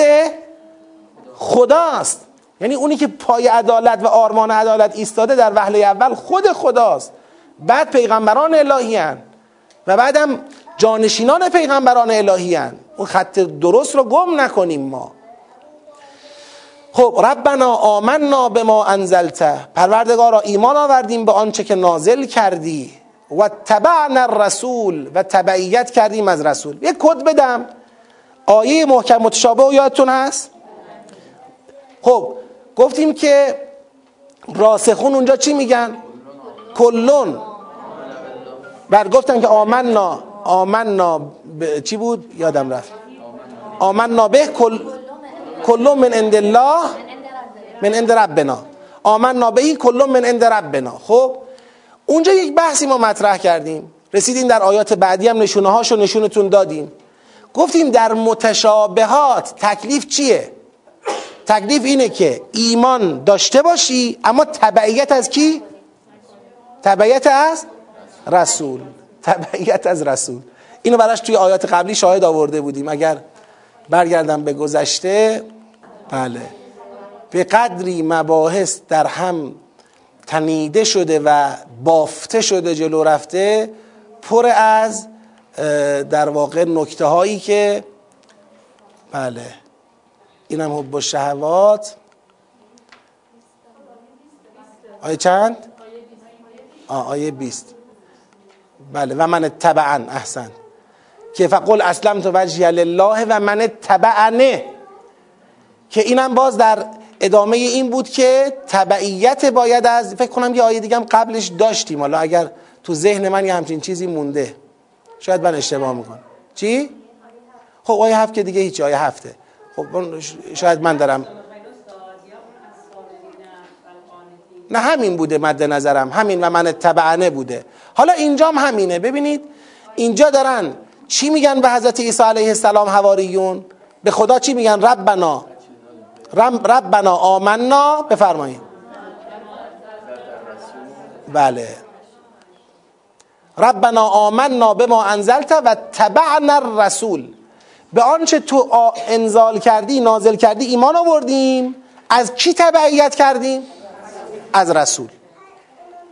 خداست. یعنی اونی که پای عدالت و آرمان عدالت ایستاده در وهله اول خود خداست. بعد پیغمبران الهی هن. و بعدم جانشینان پیغمبران الهی هن. اون خط درست رو گم نکنیم ما. خب ربنا آمنا به ما انزلته پروردگارا ایمان آوردیم به آنچه که نازل کردی. و تبعنا الرسول و تبعیت کردیم از رسول. یک کد بدم. آیه محکم متشابه و یادتون هست؟ خب گفتیم که راسخون اونجا چی میگن؟ کلون. بر گفتن که آمنا آمنا ب... چی بود؟ یادم رفت. آمنا به کل کلون من عند الله من عند ربنا. آمنا بهی کلون من عند ربنا. خب اونجا یک بحثی ما مطرح کردیم. رسیدیم در آیات بعدی هم نشونه هاشو نشونتون دادیم گفتیم در متشابهات تکلیف چیه؟ تکلیف اینه که ایمان داشته باشی اما تبعیت از کی؟ تبعیت از رسول. تبعیت از رسول. اینو براش توی آیات قبلی شاهد آورده بودیم. اگر برگردم به گذشته بله. به قدری مباحث در هم تنیده شده و بافته شده جلو رفته پر از در واقع نکته هایی که بله. اینم حب و شهوات. آیه چند؟ آه آیه بیست. بله و من تبعا احسن. که فقل اسلم تو وجهی لله و من تبعنه که اینم باز در ادامه این بود که تبعیت باید از فکر کنم یه آیه دیگه هم قبلش داشتیم. حالا اگر تو ذهن من یه همچین چیزی مونده شاید من اشتباه می‌کنم. چی؟ خب آیه هفت که دیگه هیچ آیه هفته. خب شاید من دارم. نه همین بوده مد نظرم. همین و من تبعنه بوده. حالا اینجام همینه. ببینید اینجا دارن چی میگن به حضرت عیسی علیه السلام حواریون؟ به خدا چی میگن؟ ربنا. رب ربنا آمنا. بفرمایید. بله. ربنا آمنا به ما انزلت و تبعنا الرسول. به آنچه تو انزال کردی نازل کردی ایمان آوردیم؟ از کی تبعیت کردیم؟ از رسول.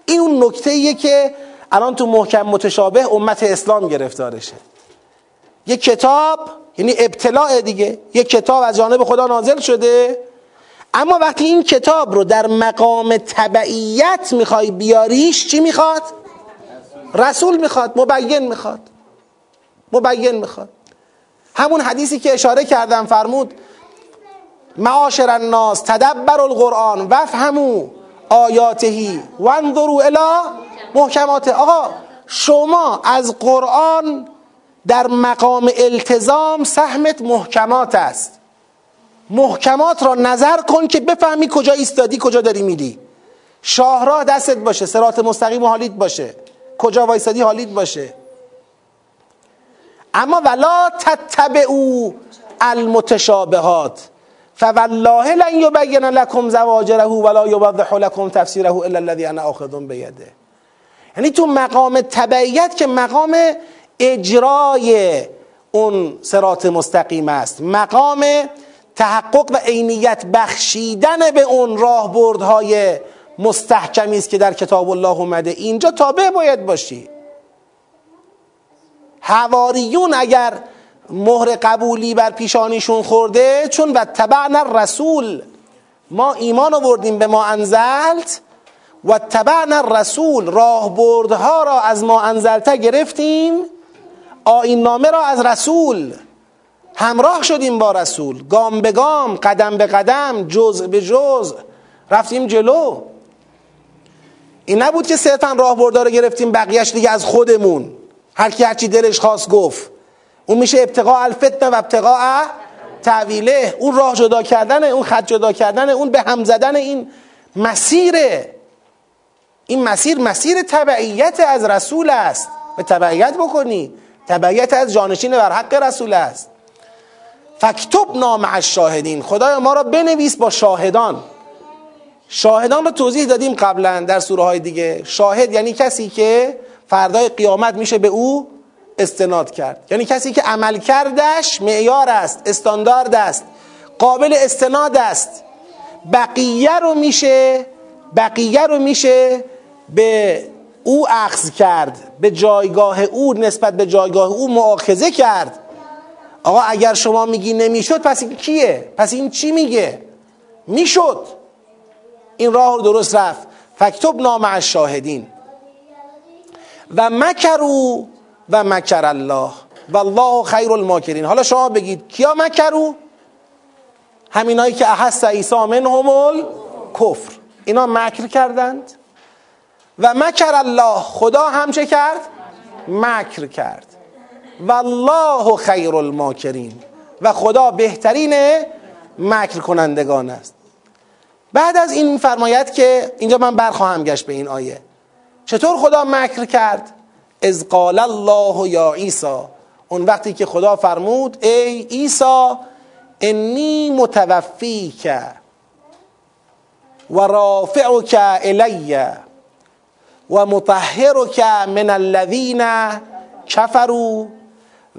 این اون نکته ایه که الان تو محکم متشابه امت اسلام گرفتارشه. یک کتاب یعنی ابتلاع دیگه یک کتاب از جانب خدا نازل شده. اما وقتی این کتاب رو در مقام تبعیت می‌خوای بیاریش چی می‌خواد؟ رسول می‌خواد مبین می‌خواد. مبین می‌خواد. همون حدیثی که اشاره کردم فرمود معاشر الناس تدبر القرآن وفهمو آیاتهی وانظروا الی محکمات. آقا شما از قرآن در مقام التزام سهمت محکمات است. محکمات را نظر کن که بفهمی کجا ایستادی کجا داری میری. شاهراه دستت باشه سرات مستقیم حالیت باشه. کجا وایستادی حالیت باشه. اما ولا تتبعوا المتشابهات. فوالله لن یبین لكم زواجره ولا یوضح لكم تفسیره الا الذي انا آخذ بیده یعنی تو مقام تبعیت که مقام اجرای اون سرات مستقیم است. مقام تحقق و عینیت بخشیدن به اون راهبردهای مستحکمی است که در کتاب الله اومده. اینجا تابع باید باشی. حواریون اگر مهر قبولی بر پیشانیشون خورده چون و تبعنا رسول ما ایمان آوردیم به ما انزلت و تبعنا رسول راهبردها را از ما انزلته گرفتیم آین نامه را از رسول همراه شدیم با رسول گام به گام قدم به قدم جزء به جزء رفتیم جلو. این نبود که صرفا راهبردها رو گرفتیم بقیهش دیگه از خودمون. هر کی هرچی دلش خواست گفت. اون میشه ابتقاء الفتنه و ابتقاء تعویله. اون راه جدا کردن اون خط جدا کردن اون به هم زدن این مسیره. این مسیر مسیر تبعیت از رسول است. به تبعیت بکنی. تبعیت از جانشین بر حق رسول است. فکتب نام الشاهدین. خدای ما را بنویس با شاهدان. شاهدان رو توضیح دادیم قبلا در سوره های دیگه. شاهد یعنی کسی که فردای قیامت میشه به او استناد کرد. یعنی کسی که عمل کردش معیار است استاندارد است قابل استناد است. بقیه رو میشه بقیه رو میشه به او اخذ کرد به جایگاه او نسبت به جایگاه او معاخذه کرد. آقا اگر شما میگی نمی‌شد پس این کیه؟ پس این چی میگه؟ می‌شد. این راه رو درست رفت. فکتب نام از شاهدین و مکرو و مکر الله. و الله خیر الماکرین. حالا شما بگید کیا مکرو همینایی که احس عیسی منهم کفر اینا مکر کردند. و مکر الله. خدا هم چه کرد؟ مکر کرد. و الله خیر الماکرین. و خدا بهترین مکر کنندگان است. بعد از این فرمایت که اینجا من برخواهم گشت به این آیه. چطور خدا مکر کرد؟ از قال الله یا عیسی. اون وقتی که خدا فرمود ای عیسی انی متوفیک و رافعک الی و مطهرک من الذین کفروا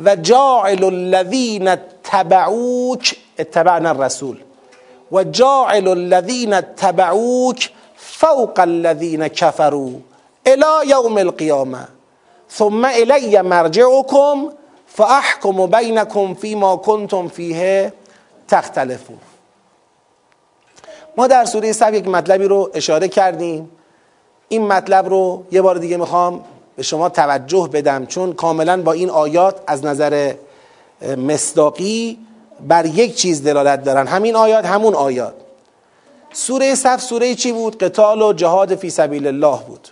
و جاعل الذین اتبعوک اتبعنا الرسول. و جاعل الذین اتبعوک فوق الذین کفروا. الى یوم القیامه. ثم الی مرجعکم فاحکم بینکم فیما کنتم فیه تختلفون. ما در سوره صف یک مطلبی رو اشاره کردیم. این مطلب رو یه بار دیگه می‌خوام به شما توجه بدم چون کاملا با این آیات از نظر مصداقی بر یک چیز دلالت دارن. همین آیات همون آیات. سوره صف سوره چی بود؟ قتال و جهاد فی سبیل الله بود.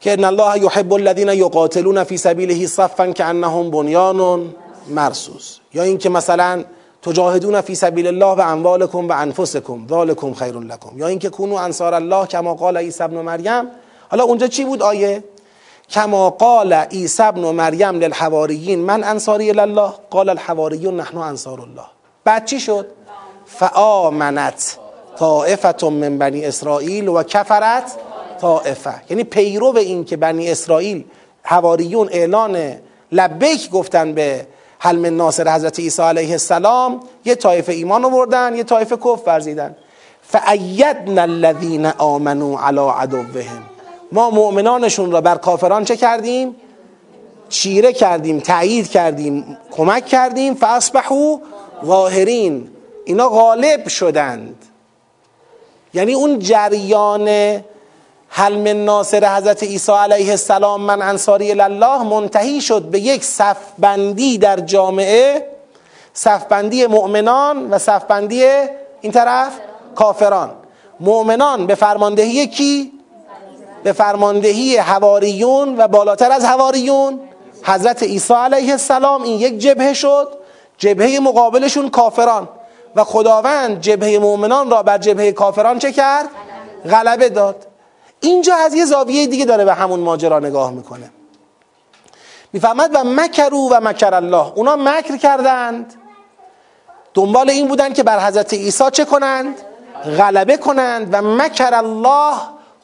که ان الله یحب الذین یقاتلون فی سبیله صفا کانهم بنیان مرصوص. یا اینکه مثلا تجاهدون فی سبیل الله و اموالکم و انفسکم ذالکم خیر لکم. یا اینکه کونو انصار الله کما قال عیسی ابن مریم. حالا اونجا چی بود آیه؟ کما قال عیسی ابن مریم للحواریین من انصاری الله قال الحواریون نحن انصار الله. بعد چی شد؟ فآمنت طائفه من بنی اسرائیل و کفرت طائفه. یعنی پیرو این که بنی اسرائیل حواریون اعلان لبیک گفتن به حلم ناصر حضرت عیسی علیه السلام یه طایفه ایمان آوردن یه طایفه کفر ورزیدن. فایدنا الذین آمنوا علی عدوهم. ما مؤمنانشون را بر کافران چه کردیم؟ چیره کردیم تایید کردیم کمک کردیم. فاصبحوا ظاهرین. اینا غالب شدند. یعنی اون جریان حلم ناصر حضرت عیسی علیه السلام من انصاری الله منتهی شد به یک صفبندی در جامعه؟ صفبندی مؤمنان و صفبندی این طرف؟ کافران. مؤمنان به فرماندهی کی؟ به فرماندهی هواریون و بالاتر از هواریون حضرت عیسی علیه السلام این یک جبهه شد جبهه مقابلشون کافران. و خداوند جبهه مؤمنان را بر جبهه کافران چه کرد؟ غلبه داد. اینجا از یه زاویه دیگه داره به همون ماجرا نگاه می‌کنه. می‌فهمد و مکرو و مکر الله. اونا مکر کردند. دنبال این بودن که بر حضرت عیسی چه کنند؟ غلبه کنند و مکر الله.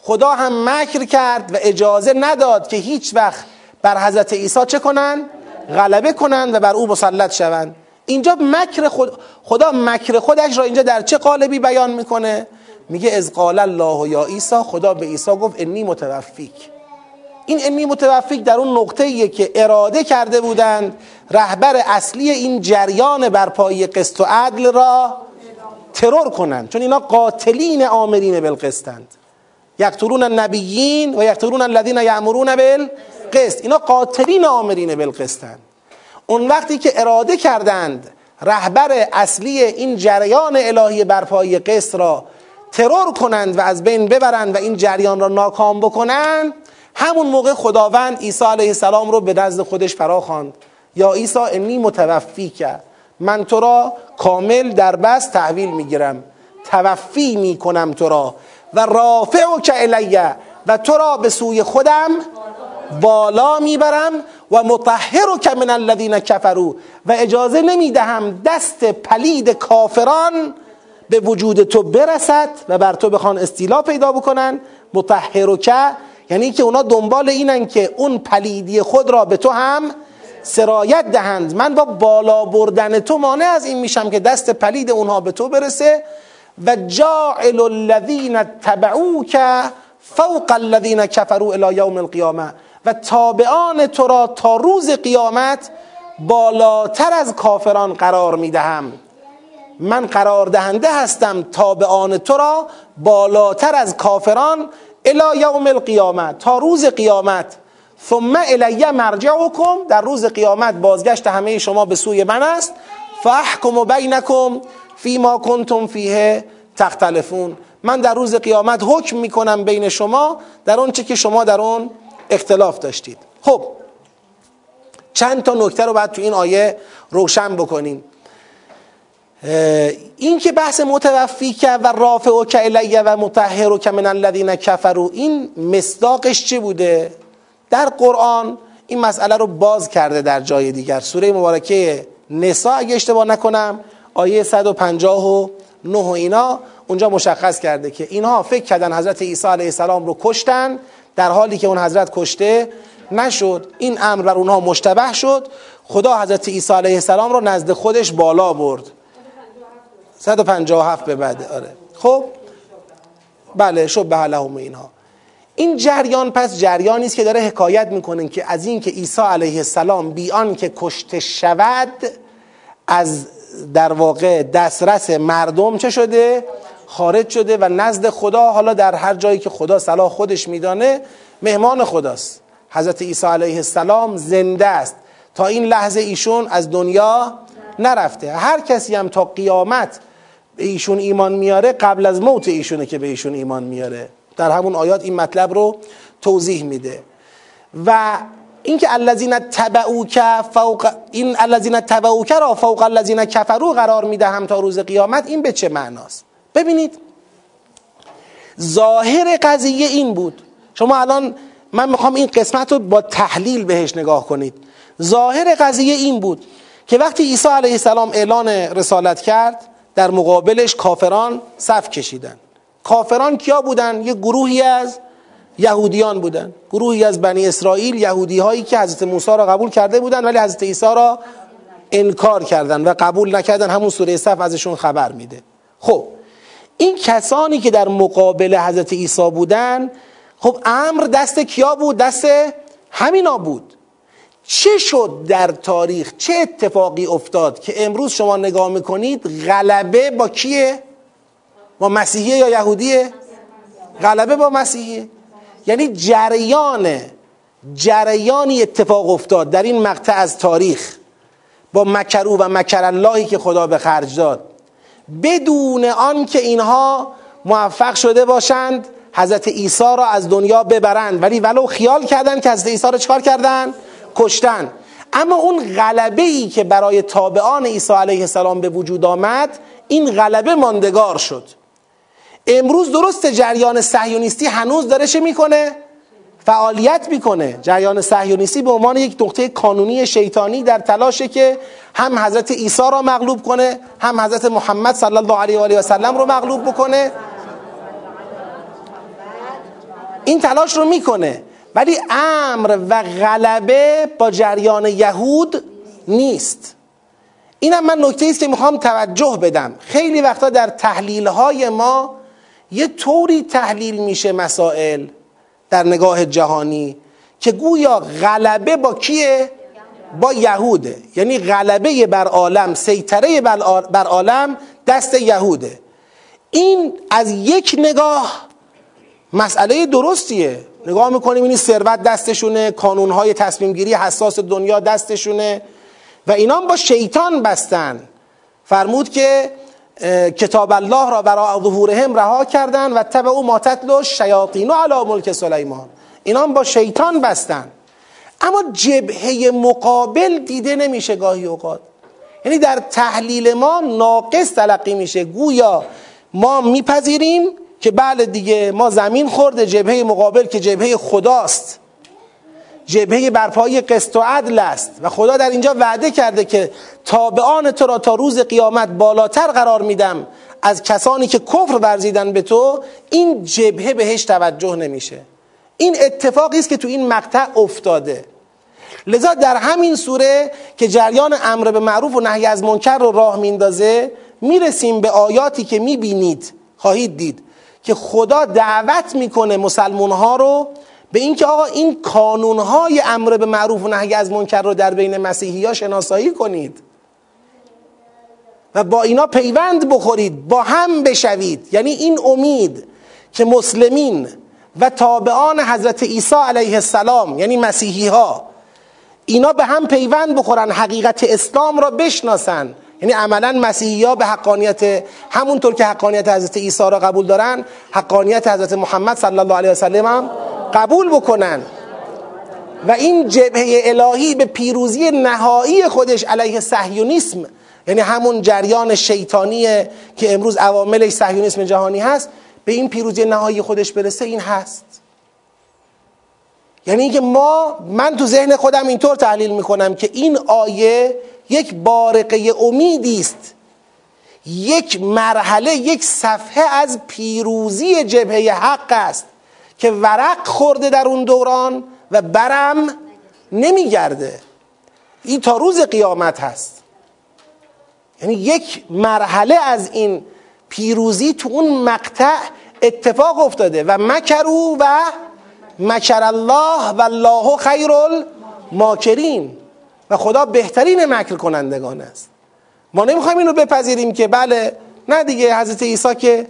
خدا هم مکر کرد و اجازه نداد که هیچ وقت بر حضرت عیسی چه کنند؟ غلبه کنند و بر او مسلط شوند. اینجا مکر خود خدا مکر خودش را اینجا در چه قالبی بیان می‌کنه؟ میگه از قال الله یا عیسی خدا به عیسی گفت انی متوفیک این انی متوفیک در اون نقطه ایه که اراده کرده بودند رهبر اصلی این جریان برپایی قسط و عدل را ترور کنند چون اینا قاتلین آمرین بالقسطند. یقتلون النبیین و یقتلون الذین یامرون بالقسط. اینا قاتلین آمرین بالقسطند. اون وقتی که اراده کردند رهبر اصلی این جریان الهی برپایی قسط را ترور کنند و از بین ببرند و این جریان را ناکام بکنند همون موقع خداوند عیسی علیه السلام رو به نزد خودش فرا خواند. یا عیسی انی متوفی کرد من تو را کامل در بس تحویل می‌گیرم توفی می‌کنم تو را و رافع و الیه و تو را به سوی خودم بالا می‌برم و مطهر که من الذین کفروا و اجازه نمی‌دهم دست پلید کافران به وجود تو برسد و بر تو بخوان استیلا پیدا بکنن متحرکه یعنی که اونا دنبال اینن که اون پلیدی خود را به تو هم سرایت دهند. من با بالا بردن تو مانع از این میشم که دست پلید اونها به تو برسه. و جاعل الذین تبعوک فوق الذین کفروا الى یوم القیامه. و تابعان تو را تا روز قیامت بالاتر از کافران قرار می‌دهم. من قرار دهنده هستم تابعان تو را بالاتر از کافران الی یوم القیامت تا روز قیامت. ثم الی مرجعکم در روز قیامت بازگشت همه شما به سوی من است. فاحکم بینکم فیما کنتم فیه تختلفون. من در روز قیامت حکم می‌کنم بین شما در اون چه که شما در اون اختلاف داشتید. خب چند تا نکته رو باید تو این آیه روشن بکنیم. این که بحث متوفی که و رافع و که و متحر و من الذین کفرو این مصداقش چه بوده؟ در قرآن این مسئله رو باز کرده در جای دیگر. سوره مبارکه نسا اگه اشتباه نکنم آیه 159 و اینا اونجا مشخص کرده که اینها فکر کردن حضرت عیسی علیه السلام رو کشتن در حالی که اون حضرت کشته نشد. این امر بر اونها مشتبه شد. خدا حضرت عیسی علیه السلام رو نزد خودش بالا برد. 157 به بعد آره. خب؟ بله شبه لهم اینها. این جریان پس جریانی است که داره حکایت می‌کنه که از این که عیسی علیه السلام بیان که کشته شود از در واقع دسترس مردم چه شده؟ خارج شده و نزد خدا حالا در هر جایی که خدا صلاح خودش میدانه مهمان خداست. حضرت عیسی علیه السلام زنده است. تا این لحظه ایشون از دنیا نرفته. هر کسی هم تا قیامت به ایشون ایمان میاره قبل از موت ایشونه که به ایشون ایمان میاره. در همون آیات این مطلب رو توضیح میده. و اینکه الذین تبعوک فوق این الذین تبعوک را فوق الذین کفروا قرار می‌دهم تا روز قیامت این به چه معناست؟ ببینید ظاهر قضیه این بود. شما الان من می‌خوام این قسمت رو با تحلیل بهش نگاه کنید. ظاهر قضیه این بود که وقتی عیسی علیه السلام اعلان رسالت کرد در مقابلش کافران صف کشیدن. کافران کیا بودن؟ یه گروهی از یهودیان بودن. گروهی از بنی اسرائیل یهودی هایی که حضرت موسی را قبول کرده بودن ولی حضرت عیسی را انکار کردن و قبول نکردن. همون سوره صف ازشون خبر میده. خب این کسانی که در مقابل حضرت عیسی بودن خب امر دست کیا بود؟ دست همینا بود. چه شد در تاریخ؟ چه اتفاقی افتاد که امروز شما نگاه می‌کنید غلبه با کیه؟ با مسیحیه یا یهودیه؟ غلبه با مسیحیه. یعنی جریان جریانی اتفاق افتاد در این مقطع از تاریخ با مکرو و مکر اللهی که خدا به خرج داد. بدون آن که اینها موفق شده باشند حضرت عیسی را از دنیا ببرند. ولی ولو خیال کردند که حضرت عیسی را چکار کردند؟ کشتن. اما اون غلبه ای که برای تابعان عیسی علیه السلام به وجود آمد این غلبه ماندگار شد. امروز درست جریان صهیونیستی هنوز داره چه می‌کنه؟ فعالیت می‌کنه. جریان صهیونیستی به عنوان یک نقطه کانونی شیطانی در تلاشه که هم حضرت عیسی را مغلوب کنه هم حضرت محمد صلی الله علیه و آله و سلم رو مغلوب بکنه. این تلاش رو می‌کنه. ولی امر و غلبه با جریان یهود نیست. اینم من نکته است که می‌خوام توجه بدم. خیلی وقتا در تحلیل های ما یه طوری تحلیل میشه مسائل در نگاه جهانی که گویا غلبه با کیه؟ با یهوده. یعنی غلبه بر عالم سیطره بر عالم دست یهوده. این از یک نگاه مسئله درستیه. نگاه می‌کنیم این ثروت دستشونه کانونهای تصمیم گیری حساس دنیا دستشونه و اینا با شیطان بستن. فرمود که کتاب الله را برای ظهورهم رها کردن و تبع او ماتت شیاطین و علی ملک سلیمان. اینا با شیطان بستن. اما جبهه مقابل دیده نمیشه گاهی اوقات. یعنی در تحلیل ما ناقص تلقی میشه. گویا ما میپذیریم که بله دیگه ما زمین خورده جبهه مقابل که جبهه خداست. جبهه برپایی قسط و عدل است. و خدا در اینجا وعده کرده که تابعان تو را تا روز قیامت بالاتر قرار میدم از کسانی که کفر ورزیدن به تو این جبهه بهش توجه نمیشه. این اتفاقی است که تو این مقطع افتاده. لذا در همین سوره که جریان امر به معروف و نهی از منکر رو راه میندازه می‌رسیم به آیاتی که می‌بینید. خواهید دید. که خدا دعوت می‌کنه مسلمون ها رو به اینکه آقا این کانون های امر به معروف و نهی از منکر رو در بین مسیحی ها شناسایی کنید و با اینا پیوند بخورید با هم بشوید. یعنی این امید که مسلمین و تابعان حضرت عیسی علیه السلام یعنی مسیحی ها اینا به هم پیوند بخورن حقیقت اسلام را بشناسن. یعنی عملا مسیحی ها به حقانیت همونطور که حقانیت حضرت عیسی را قبول دارن حقانیت حضرت محمد صلی الله علیه وسلم هم قبول بکنن. و این جبهه الهی به پیروزی نهایی خودش علیه صهیونیسم یعنی همون جریان شیطانی که امروز عواملش صهیونیسم جهانی هست به این پیروزی نهایی خودش برسه این هست. یعنی اینکه ما من تو ذهن خودم اینطور تحلیل می‌کنم که این آیه یک بارقه امیدی است. یک مرحله یک صفحه از پیروزی جبهه حق است که ورق خورده در اون دوران و برم نمیگرده. این تا روز قیامت هست. یعنی یک مرحله از این پیروزی تو اون مقطع اتفاق افتاده و مکرو و مکر الله و الله خیر الماکرین. و خدا بهترین مکر کنندگان است. ما نمی‌خوایم اینو بپذیریم که بله نه دیگه حضرت عیسی که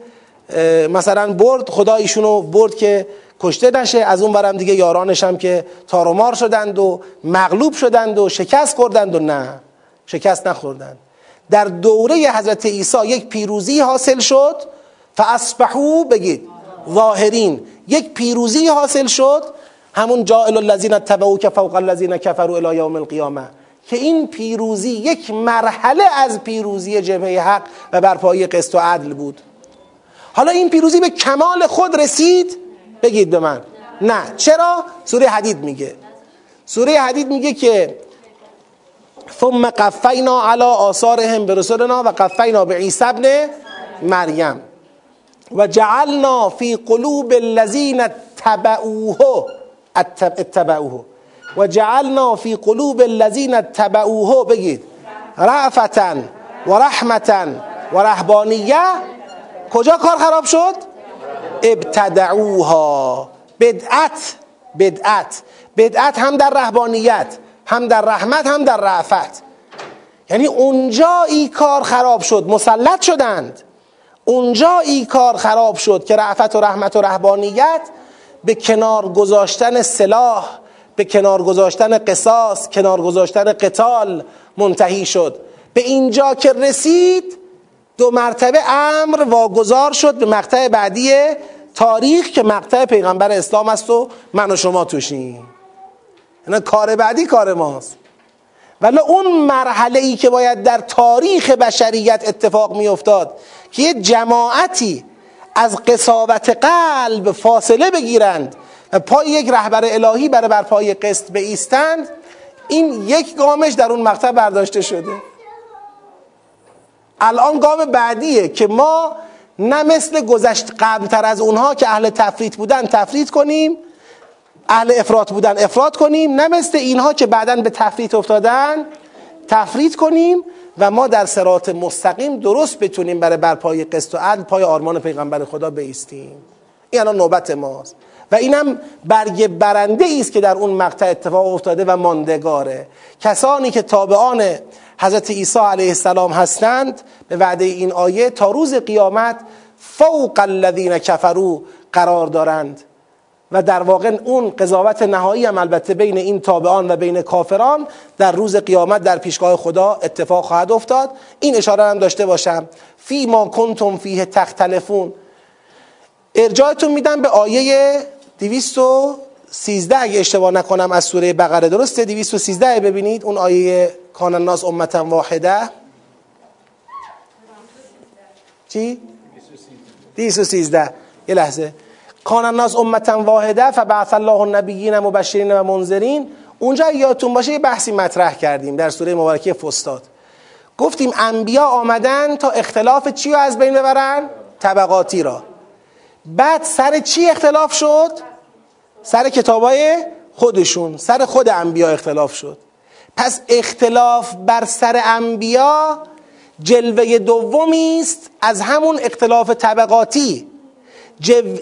مثلا برد خدا ایشونو برد که کشته نشه از اون برم دیگه یارانش هم که تارومار شدند و مغلوب شدند و شکست خوردند و نه شکست نخوردند. در دوره حضرت عیسی یک پیروزی حاصل شد فاصبحوا بگید ظاهرین یک پیروزی حاصل شد همون جائل الذین تبعوا که فوق الذین کفروا الی یوم القیامه که این پیروزی یک مرحله از پیروزی جبهه حق و برپایی قسط و عدل بود. حالا این پیروزی به کمال خود رسید؟ بگید به من. نه. چرا؟ سوره حدید میگه. سوره حدید میگه که ثم قفینا علی آثارهم برسولنا و قفینا به عیسی ابن مریم. و جعلنا فی قلوب الذین تبعوه اتبعوه. و جعلنا فی قلوب الذین اتبعوه بگید. رعفتا و رحمتا و رهبانیه. کجا کار خراب شد؟ ابتدعوها. بدعت بدعت. بدعت هم در رهبانیت هم در رحمت هم در رعفت یعنی اونجایی کار خراب شد مسلط شدند. اونجایی کار خراب شد که رعفت و رحمت و رهبانیت به کنار گذاشتن سلاح به کنار گذاشتن قصاص کنار گذاشتن قتال منتهی شد. به اینجا که رسید دو مرتبه امر واگذار شد به مقطع بعدی تاریخ که مقطع پیغمبر اسلام است و من و شما توشیم. اینا کار بعدی کار ماست. ولی اون مرحله ای که باید در تاریخ بشریت اتفاق می افتاد که یه جماعتی از قصاوت قلب فاصله بگیرند و پای یک رهبر الهی برای بر پای قسط بایستند این یک گامش در اون مقطع برداشته شده. الان گام بعدیه که ما نه مثل گذشت قبلتر از اونها که اهل تفرید بودن تفرید کنیم اهل افراد بودن افراد کنیم نه مثل اینها که بعدا به تفرید افتادن تفرید کنیم. و ما در سرات مستقیم درست بتونیم برای برپای قسط و عدل پای آرمان پیغمبر خدا بیستیم. این الان نوبت ماست. و اینم برگ برنده است که در اون مقطع اتفاق افتاده و ماندگاره. کسانی که تابعان حضرت عیسی علیه السلام هستند به وعده این آیه تا روز قیامت فوق الذین کفرو قرار دارند. و در واقع اون قضاوت نهایی هم البته بین این تابعان و بین کافران در روز قیامت در پیشگاه خدا اتفاق خواهد افتاد. این اشاره هم داشته باشم. فی ما کنتم فیه تختلفون. ارجاعتون میدم به آیه 213 اگه اشتباه نکنم از سوره بقره. درسته؟ 213 ببینید. اون آیه کان الناس امتا واحده. چی؟ 213 یه لحظه. کان الناس امتا واحده فبعث الله النبیین مبشرین و منذرین. اونجا یادتون باشه یه بحثی مطرح کردیم در سوره مبارکه فستاد گفتیم انبیا آمدن تا اختلاف چی رو از بین ببرن؟ طبقاتی را. بعد سر چی اختلاف شد؟ سر کتابای خودشون سر خود انبیا اختلاف شد. پس اختلاف بر سر انبیا جلوه دومی است از همون اختلاف طبقاتی.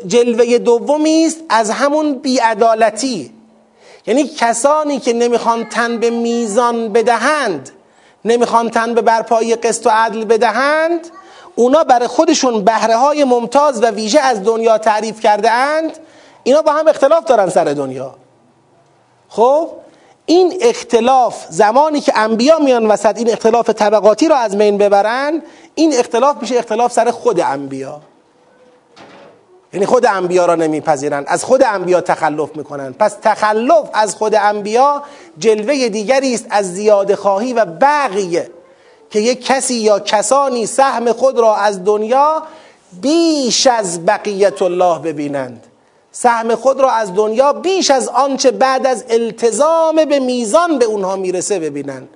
جلوه دومی است از همون بیعدالتی. یعنی کسانی که نمی‌خوان تن به میزان بدهند نمی‌خوان تن به برپایی قسط و عدل بدهند اونا برای خودشون بهره های ممتاز و ویژه از دنیا تعریف کرده اند اینا با هم اختلاف دارن سر دنیا. خب؟ این اختلاف زمانی که انبیا میان وسط این اختلاف طبقاتی را از بین ببرن این اختلاف میشه اختلاف سر خود انبیا. یعنی خود انبیا را نمیپذیرند از خود انبیا تخلف می‌کنند پس تخلف از خود انبیا جلوه دیگری است از زیاده خواهی و بقیه که یک کسی یا کسانی سهم خود را از دنیا بیش از بقیت الله ببینند. سهم خود را از دنیا بیش از آنچه بعد از التزام به میزان به اونها می‌رسه ببینن.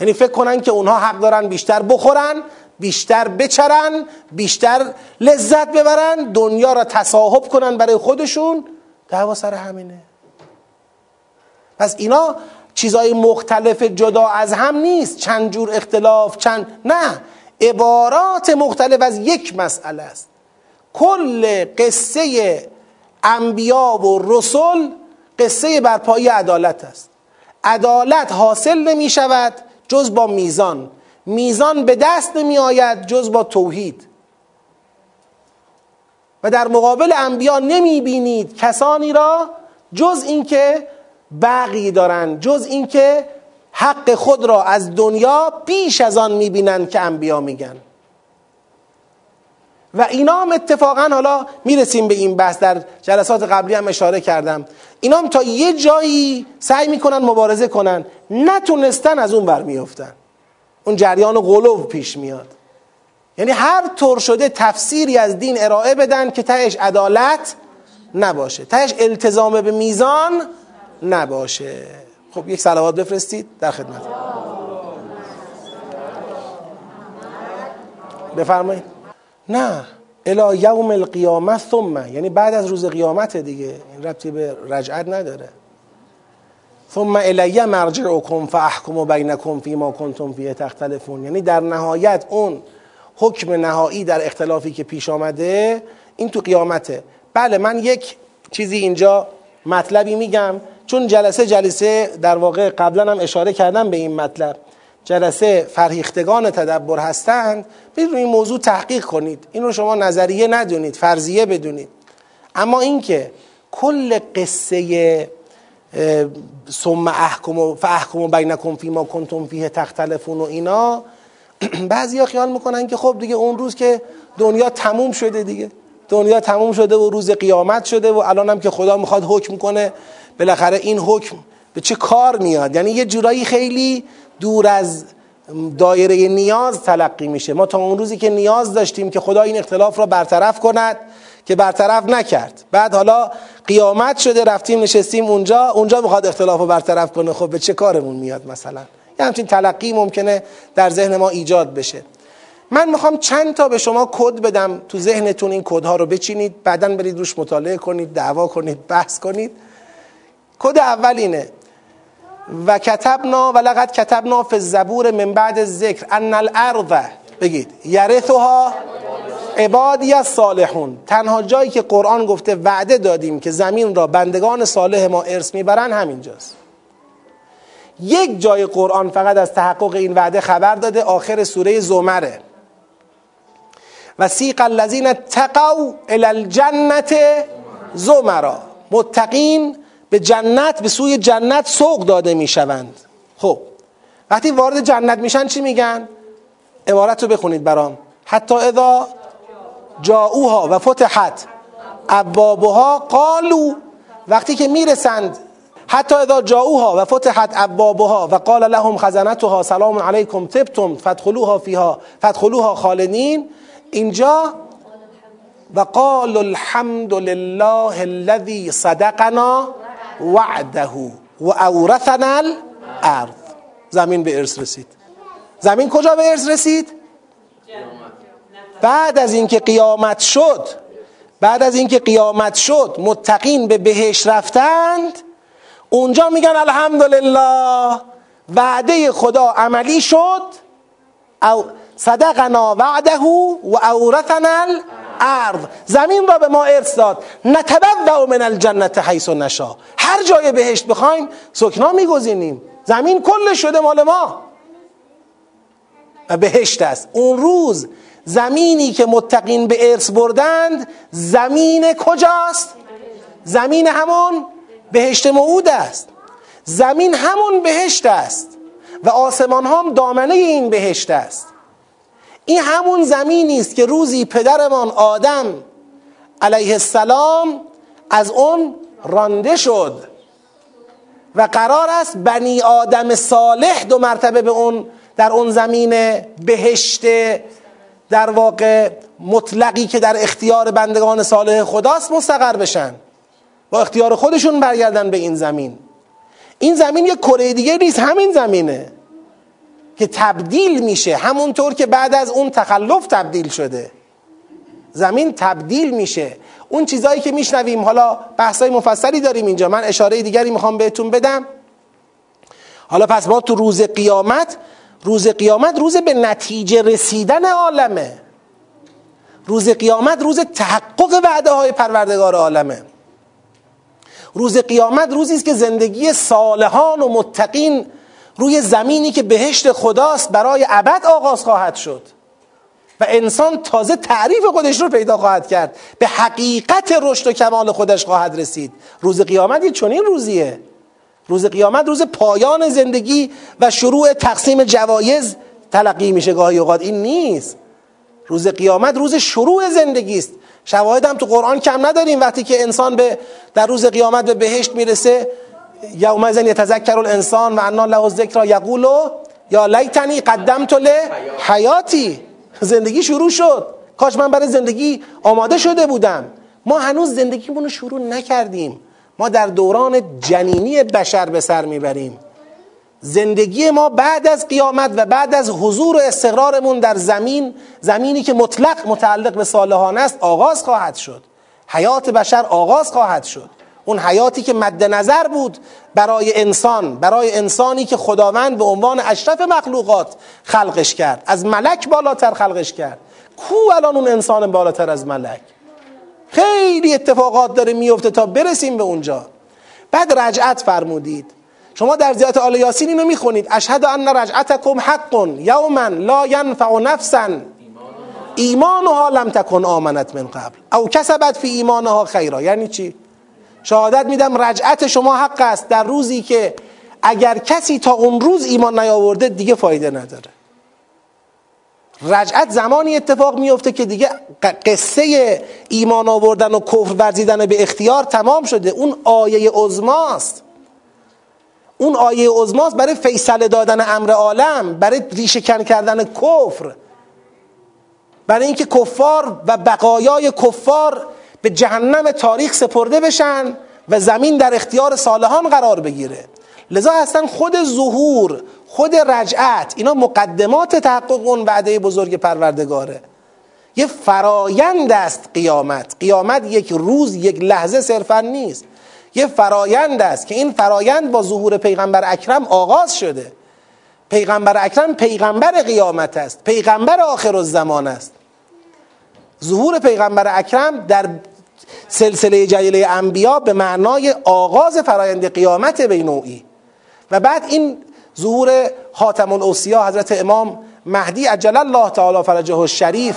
یعنی فکر کنن که اونها حق دارن بیشتر بخورن بیشتر بچرن بیشتر لذت ببرن دنیا را تصاحب کنن برای خودشون دعوا سر همینه. پس اینا چیزای مختلف جدا از هم نیست. چند جور اختلاف چند نه. عبارات مختلف از یک مسئله است. کل قصه انبیا و رسل قصه برپایی عدالت است. عدالت حاصل نمی شود جز با میزان. میزان به دست نمی آید جز با توحید. و در مقابل انبیا نمی بینید کسانی را جز اینکه بقی دارند جز اینکه حق خود را از دنیا بیش از آن می‌بینند که انبیا میگن. و اینا هم اتفاقا حالا می‌رسیم به این بحث در جلسات قبلی هم اشاره کردم. اینا هم تا یه جایی سعی می‌کنن مبارزه کنن نتونستن از اون برمیافتن اون جریان غلو پیش میاد. یعنی هر طور شده تفسیری از دین ارائه بدن که تهش عدالت نباشه. تهش التزام به میزان نباشه. خب یک سلوات بفرستید در خدمت. بفرمایید. نه. الا یوم القیامت ثم. یعنی بعد از روز قیامت دیگه. این ربطی به رجعت نداره. ثم الی مرجعکم فاحکم بینکم فیما کنتم فیه تختلفون. یعنی در نهایت اون حکم نهایی در اختلافی که پیش آمده این تو قیامته. بله من یک چیزی اینجا مطلبی میگم چون جلسه جلسه در واقع قبلا هم اشاره کردم به این مطلب. جلسه فرهیختگان تدبر هستند. برید روی این موضوع تحقیق کنید. این رو شما نظریه ندونید فرضیه بدونید. اما اینکه کل قصه ثم احکم و فاحکم بینکم فیما کنتم فیه تختلفون و اینا. (clears throat) بعضیا خیال می‌کنن که خب دیگه اون روز که دنیا تموم شده دیگه. دنیا تموم شده و روز قیامت شده و الان هم که خدا می‌خواد حکم کنه بالاخره این حکم به چه کار میاد؟ یعنی یه جورایی خیلی دور از دایره نیاز تلقی میشه. ما تا اون روزی که نیاز داشتیم که خدا این اختلاف را برطرف کند که برطرف نکرد. بعد حالا قیامت شده رفتیم نشستیم اونجا. اونجا می‌خواد اختلاف رو برطرف کنه. خب به چه کارمون میاد مثلا؟ یه همچین تلقی ممکنه در ذهن ما ایجاد بشه. من می‌خوام چند تا به شما کد بدم. تو ذهنتون این کدها رو بچینید. بعدا برید روش مطالعه کنید دعوا کنید بحث کنید. کد اول اینه. و کتبنا و لقد کتبنا فی الزبور من بعد ذکر ان الارض. بگید. یرثها عبادی از صالحون. تنها جایی که قرآن گفته وعده دادیم که زمین را بندگان صالح ما ارث می‌برن همینجاست. یک جای قرآن فقط از تحقق این وعده خبر داده آخر سوره زمره. و سیق الذین تقوا الى الجنت زمرا. متقین به جنت به سوی جنت سوق داده می‌شوند. خب وقتی وارد جنت میشن چی میگن؟ عبارت رو بخونید برام. حتی اذا جاؤوها و فتحت. ابوابها قالو وقتی که می‌رسند حتی اذا جاؤوها و فتحت ابوابها و قال لهم خزنتها سلام علیکم تبتم فادخلوها فیها فادخلوها خالدین اینجا و قال الحمد لله الذي صدقنا وعده و اورثنا الارض. زمین به ارث رسید. زمین کجا به ارث رسید؟ بعد از اینکه قیامت شد بعد از اینکه قیامت شد متقین به بهش رفتند اونجا میگن الحمدلله وعده خدا عملی شد او صدقنا وعده و اورثنا الارض. زمین را به ما ارث داد. نتبوع من الجنت حیث نشا هر جای بهشت بخوایم سکنا میگزینیم. زمین کل شده مال ما. و بهشت است. اون روز زمینی که متقین به ارث بردند زمین کجاست؟ زمین همون بهشت موعود است. زمین همون بهشت است. و آسمان هم دامنه این بهشت است. این همون زمینی است که روزی پدرمان آدم علیه السلام از اون رانده شد. و قرار است بنی آدم صالح دو مرتبه به اون در اون زمین بهشت در واقع مطلقی که در اختیار بندگان صالح خداست مستقر بشن با اختیار خودشون برگردن به این زمین. این زمین یک کره دیگه نیست همین زمینه که تبدیل میشه. همونطور که بعد از اون تخلف تبدیل شده. زمین تبدیل میشه. اون چیزایی که میشنویم حالا بحثای مفصلی داریم اینجا. من اشاره دیگری می‌خوام بهتون بدم. حالا پس ما تو روز قیامت روز قیامت روز به نتیجه رسیدن عالمه. روز قیامت روز تحقق وعده های پروردگار عالمه. روز قیامت روزی است که زندگی صالحان و متقین روی زمینی که بهشت خداست برای ابد آغاز خواهد شد. و انسان تازه تعریف خودش رو پیدا خواهد کرد. به حقیقت رشد و کمال خودش خواهد رسید. روز قیامت یه چنین روزیه. روز قیامت روز پایان زندگی و شروع تقسیم جوایز تلقی میشه گاهی اوقات. این نیست. روز قیامت روز شروع زندگی است. شواهد هم تو قرآن کم نداریم. وقتی که انسان به در روز قیامت به بهشت می‌رسه یومئذ یتذکر الانسان و انا له الذکر یقول یا لیتنی قدمت له حیاتی زندگی شروع شد. کاش من برای زندگی آماده شده بودم. ما هنوز زندگیمون رو شروع نکردیم. ما در دوران جنینی بشر به سر می‌بریم. زندگی ما بعد از قیامت و بعد از حضور و استقرارمون در زمین زمینی که مطلق متعلق به صالحان است آغاز خواهد شد. حیات بشر آغاز خواهد شد. اون حیاتی که مد نظر بود برای انسان برای انسانی که خداوند به عنوان اشرف مخلوقات خلقش کرد. از ملک بالاتر خلقش کرد. کو الان اون انسان بالاتر از ملک؟ خیلی اتفاقات داره میفته تا برسیم به اونجا. بعد رجعت فرمودید. شما در زیارت آل یاسین اینو می‌خونید. اشهد ان رجعتکم حق یوما لا ینفع نفسا. ایمانها لم تکن آمنت من قبل. او کسبت فی ایمانها خیرا. یعنی چی؟ شهادت میدم رجعت شما حق است در روزی که اگر کسی تا اون روز ایمان نیاورده دیگه فایده نداره. رجعت زمانی اتفاق میفته که دیگه قصه ایمان آوردن و کفر ورزیدن به اختیار تمام شده. اون آیه عظماست. اون آیه عظماست برای فیصله دادن امر عالم برای ریشهکن کردن کفر. برای اینکه کفار و بقایای کفار به جهنم تاریخ سپرده بشن و زمین در اختیار صالحان قرار بگیره. لذا اصلا خود ظهور خود رجعت. اینا مقدمات تحقق اون وعده بزرگ پروردگاره. یه فرایند است قیامت. قیامت یک روز یک لحظه صرفا نیست. یه فرایند است که این فرایند با ظهور پیغمبر اکرم آغاز شده. پیغمبر اکرم پیغمبر قیامت است. پیغمبر آخر الزمان است. ظهور پیغمبر اکرم در سلسله جلیله انبیا به معنای آغاز فرایند قیامت به نوعی. و بعد این ظهور خاتم الاوصیا حضرت امام مهدی عجل الله تعالی فرجه الشریف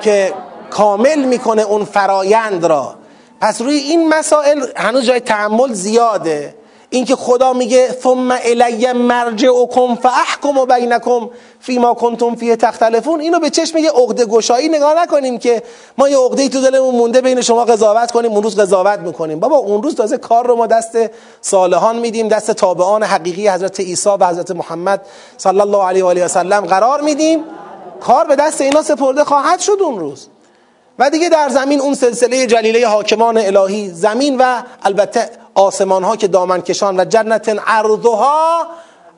که کامل می‌کنه اون فرایند را. پس روی این مسائل هنوز جای تحمل زیاده. اینکه خدا میگه ثم الی مرجعکم فاحکم بینکم فیما کنتم فیه تختلفون. اینو به چشم یه عقده گشایی نگاه نکنیم که ما یه عقده تو دلمون مونده بین شما قضاوت کنیم اون روز قضاوت می‌کنیم. بابا اون روز تازه کار رو ما دست صالحان میدیم دست تابعان حقیقی حضرت عیسی و حضرت محمد صلی الله علیه و آله و سلم قرار میدیم. کار به دست اینا سپرده خواهد شد اون روز. و دیگه در زمین اون سلسله جلیله حاکمان الهی زمین و البته آسمان ها که دامن کشان و جنت عرضها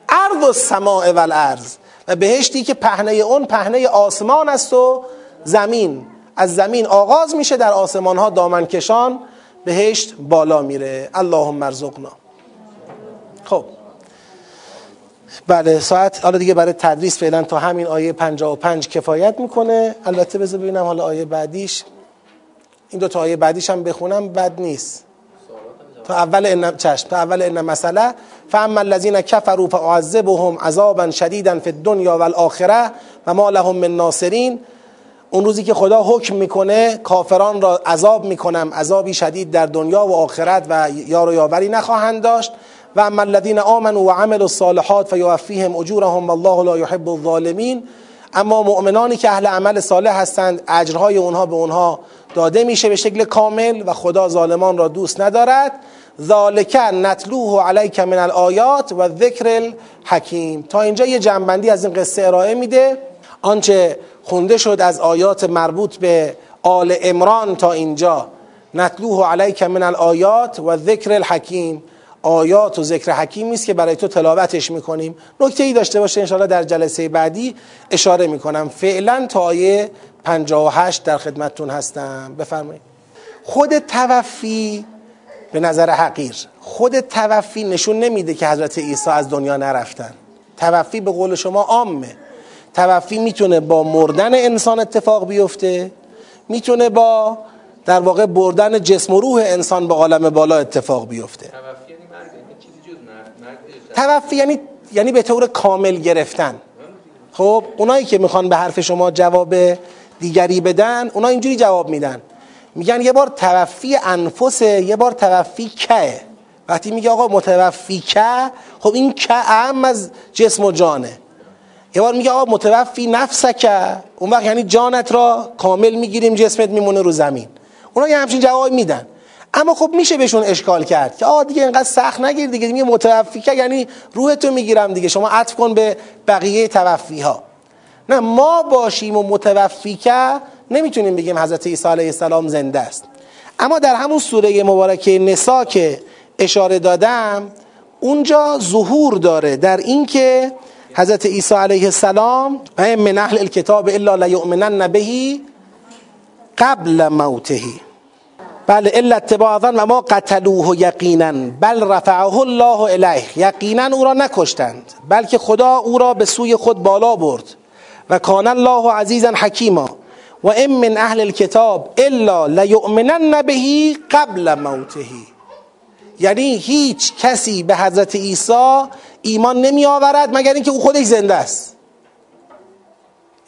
عرض السماء و الارض و بهشتی که پهنه اون پهنه آسمان است و زمین. از زمین آغاز میشه در آسمان ها دامن کشان بهشت بالا میره. اللهم ارزقنا. خب. بله ساعت حالا دیگه برای تدریس فعلا تا همین آیه 55 کفایت می‌کنه. البته بذار ببینم حالا آیه بعدیش. این دو تا آیه بعدیش هم بخونم بد نیست. تا اول ان چشم تا اول ان مسئله فاما الذين كفروا فاعذبهم عذابا شديدا في الدنيا والاخره و ما لهم من ناصرین. اون روزی که خدا حکم می‌کنه کافران را عذاب می‌کنم عذابی شدید در دنیا و آخرت و یار و یاوری نخواهند داشت. و اما الذين آمنوا وعملوا الصالحات فيوفيهم اجورهم والله لا يحب الظالمین. اما مؤمنانی که اهل عمل صالح هستند اجرهای اونها به اونها داده میشه به شکل کامل و خدا ظالمان را دوست ندارد. ذالک نتلوه علیک من الآیات و ذکر الحکیم. تا اینجا یه جنبندی از این قصه ارائه میده. آنچه خونده شد از آیات مربوط به آل امران تا اینجا. نتلوه علیک من الآیات و ذکر الحکیم. آیات و ذکر حکیمی است که برای تو تلاوتش می‌کنیم. نکته ای داشته باشه انشاءالله در جلسه بعدی اشاره می‌کنم. فعلا تا آیه 58 در خدمتتون هستم. بفرمایید. خود توفی به نظر حقیر. خود توفی نشون نمیده که حضرت عیسی از دنیا نرفتن. توفی به قول شما عامه. توفی می‌تونه با مردن انسان اتفاق بیفته می‌تونه با در واقع بردن جسم و روح انسان به عالم بالا اتفاق بیفته. توفی یعنی یعنی به طور کامل گرفتن. خب اونایی که می‌خوان به حرف شما جواب دیگری بدن اونا اینجوری جواب میدن. میگن یه بار توفی انفسه یه بار توفی که وقتی میگه آقا متوفی که خب این که اهم از جسم و جانه. یه بار میگه آقا متوفی نفسکه. اون وقت یعنی جانت را کامل می‌گیریم جسمت میمونه رو زمین. اونا یه همچین جواب میدن. اما خب میشه بهشون اشکال کرد که آقا دیگه اینقدر سخت نگیر دیگه. میگه متوفی که یعنی روحتو می‌گیرم دیگه. شما عطف کن به بقیه توفی ها نه ما باشیم و متوفی که نمی‌تونیم بگیم حضرت عیسی علیه السلام زنده است. اما در همون سوره مبارکه نسا که اشاره دادم اونجا ظهور داره در اینکه حضرت عیسی علیه السلام و من اهل الکتاب الا لیؤمنن بهی قبل موتهی. بله الا اتباع و ما قتلوه یقینا بل رفعه الله الیه. یقینا او را نکشتند بلکه خدا او را به سوی خود بالا برد و کان الله عزیزا حکیما. و ام من اهل الكتاب الا لیؤمنن بهی قبل موتهی یعنی هیچ کسی به حضرت عیسی ایمان نمی آورد مگر اینکه او خودش زنده است.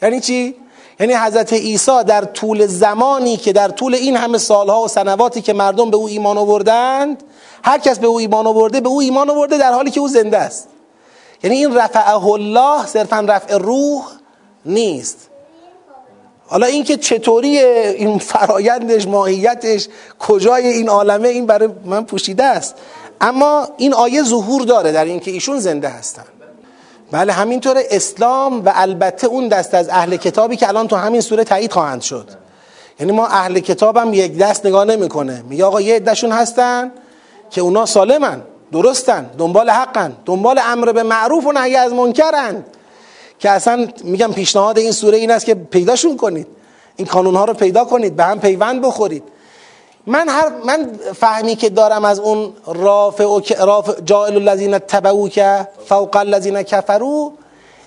یعنی چی؟ یعنی حضرت عیسی در طول زمانی که در طول این همه سالها و سنواتی که مردم به او ایمان آوردند هر کس به او ایمان آورده به او ایمان آورده در حالی که او زنده است. یعنی این رفعه الله صرفا رفع روح نیست. حالا اینکه چطوری این فرایندش ماهیتش کجای این عالمه این برای من پوشیده است. اما این آیه ظهور داره در اینکه ایشون زنده هستن. بله همینطور اسلام و البته اون دست از اهل کتابی که الان تو همین سوره تایید خواهند شد. یعنی ما اهل کتابم یک دست نگاه نمی‌کنه. میگه آقا یه عدهشون هستن که اونا سالمن درستن دنبال حقن دنبال امر به معروف و نهی از منکرن. که اصلا میگم پیشنهاد این سوره این است که پیداشون کنید. این قانون ها رو پیدا کنید به هم پیوند بخورید. من هر من فهمی که دارم از اون رافع و رافع جائل الذین تبعو که فوق الذین کفرو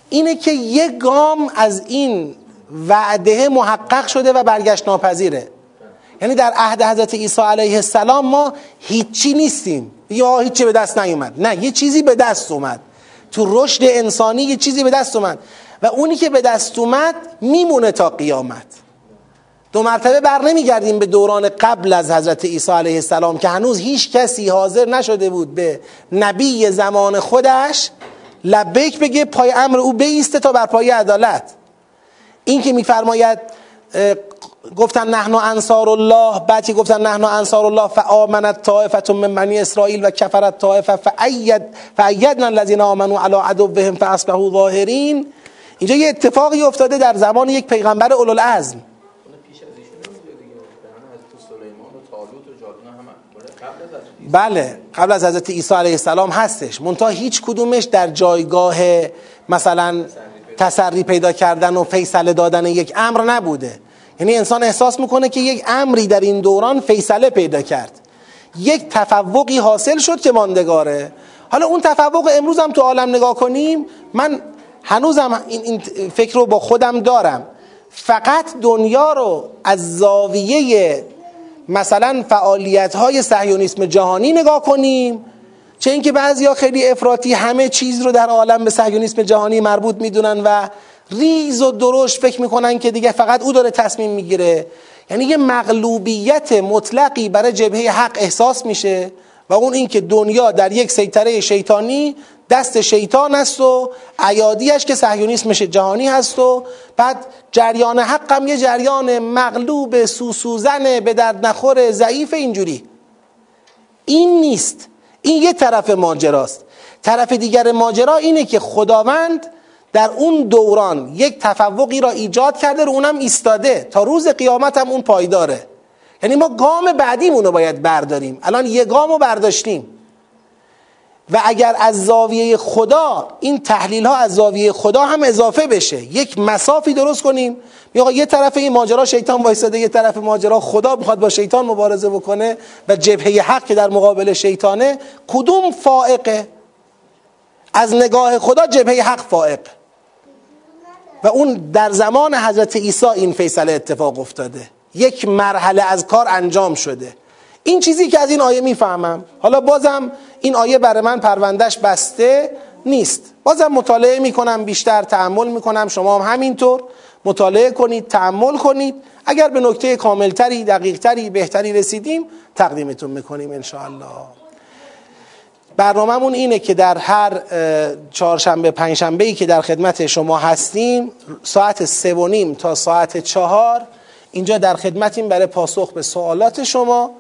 اینه که یک گام از این وعده محقق شده و برگشت ناپذیره. یعنی در عهد حضرت عیسی علیه السلام ما هیچی نیستیم. یا هیچی به دست نیومد. نه یه چیزی به دست اومد. تو رشد انسانی یه چیزی به دست اومد. و اونی که به دست اومد میمونه تا قیامت. دو مرتبه بر نمیگردیم به دوران قبل از حضرت عیسی علیه السلام که هنوز هیچ کسی حاضر نشده بود به نبی زمان خودش لبیک بگه پای امر او بیسته تا بر پای عدالت. این که میفرماید گفتن نحن انصار الله بعد که گفتن نحن انصار الله فآمنت طائفه من بنی اسرائیل و کفرت طائفه فأید فأیدنا الذين آمنوا على عدوهم فاصبحوا ظاهرین. اینجا یه اتفاقی افتاده در زمان یک پیغمبر اولوالعزم. بله قبل از حضرت عیسی. علیه السلام هستش. منتها هیچ کدومش در جایگاه مثلا تسری پیدا کردن و فیصله دادن یک امر نبوده. یعنی انسان احساس می‌کنه که یک امری در این دوران فیصله پیدا کرد. یک تفوقی حاصل شد که ماندگاره. حالا اون تفوق امروز هم تو عالم نگاه کنیم من هنوزم این, این فکر رو با خودم دارم. فقط دنیا رو از زاویه مثلا فعالیت های سهیونیسم جهانی نگاه کنیم چه اینکه بعضیا خیلی افراطی همه چیز رو در عالم به سهیونیسم جهانی مربوط می‌دونن و ریز و درشت فکر می‌کنن که دیگه فقط او داره تصمیم می‌گیره. یعنی یه مغلوبیت مطلقی برای جبهه حق احساس میشه و اون اینکه دنیا در یک سیطره شیطانی دست شیطان است و عیادیش که صهیونیسم جهانی هست و بعد جریان حق هم یه جریان مغلوب سوسوزن به درد نخور ضعیف اینجوری. این نیست. این یه طرف ماجراست. طرف دیگر ماجرا اینه که خداوند در اون دوران یک تفوقی را ایجاد کرده رو اونم ایستاده. تا روز قیامت هم اون پایداره. یعنی ما گام بعدیمون رو باید برداریم. الان یه گام رو برداشتیم. و اگر از زاویه خدا این تحلیل ها از زاویه خدا هم اضافه بشه. یک مسافی درست کنیم. یا یه طرف این ماجرا شیطان وایساده یه طرف ماجرا خدا می‌خواد با شیطان مبارزه بکنه و جبهه حق که در مقابل شیطانه کدوم فائقه؟ از نگاه خدا جبهه حق فائق. و اون در زمان حضرت عیسی این فیصله اتفاق افتاده. یک مرحله از کار انجام شده. این چیزی که از این آیه می‌فهمم حالا بازم این آیه برای من پروندهش بسته نیست. بازم مطالعه می‌کنم بیشتر تحمل می‌کنم. شما هم همینطور مطالعه کنید تحمل کنید. اگر به نکته کاملتری دقیقتری بهتری رسیدیم تقدیمتون می‌کنیم انشاءالله. برنامهمون اینه که در هر چهارشنبه پنجشنبه ای که در خدمت شما هستیم ساعت سه و نیم تا ساعت چهار اینجا در خدمتیم برای پاسخ به سوالات شما.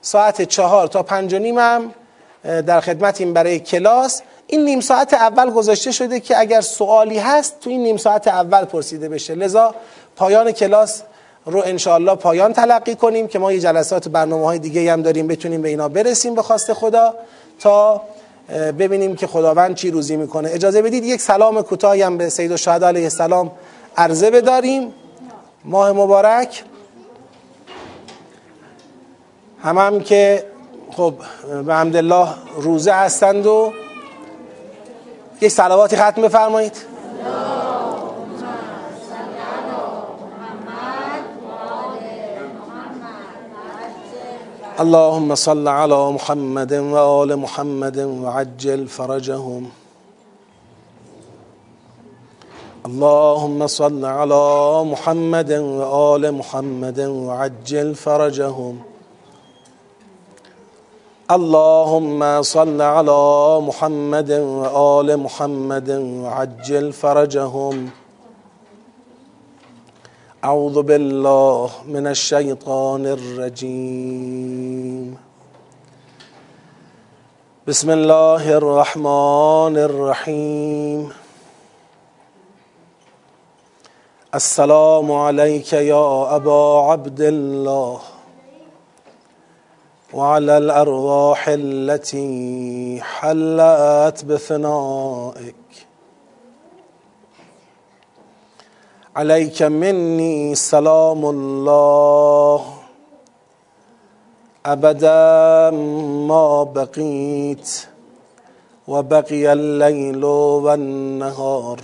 ساعت چهار تا پنج و نیم هم در خدمتیم برای کلاس. این نیم ساعت اول گذاشته شده که اگر سوالی هست تو این نیم ساعت اول پرسیده بشه. لذا پایان کلاس رو انشاءالله پایان تلقی کنیم که ما یه جلسات برنامه های دیگه هم داریم بتونیم به اینا برسیم به خواست خدا. تا ببینیم که خداوند چی روزی می‌کنه. اجازه بدید یک سلام کوتاهی هم به سید الشهدا علیه السلام عرضه بداریم. ماه مبارک. هم هم که خب به حمدالله روزه هستند و یک سلواتی ختم بفرمایید. اللهم صل على محمد وآل محمد وعجل فرجهم. اللهم صل على محمد وآل محمد وعجل فرجهم. اللهم صل على محمد وآل محمد وعجل فرجهم. أعوذ بالله من الشيطان الرجيم. بسم الله الرحمن الرحيم. السلام عليك يا أبا عبد الله وعلى الأرواح التي حلت بثنائك. عليك مني سلام الله أبدا ما بقيت وبقي الليل والنهار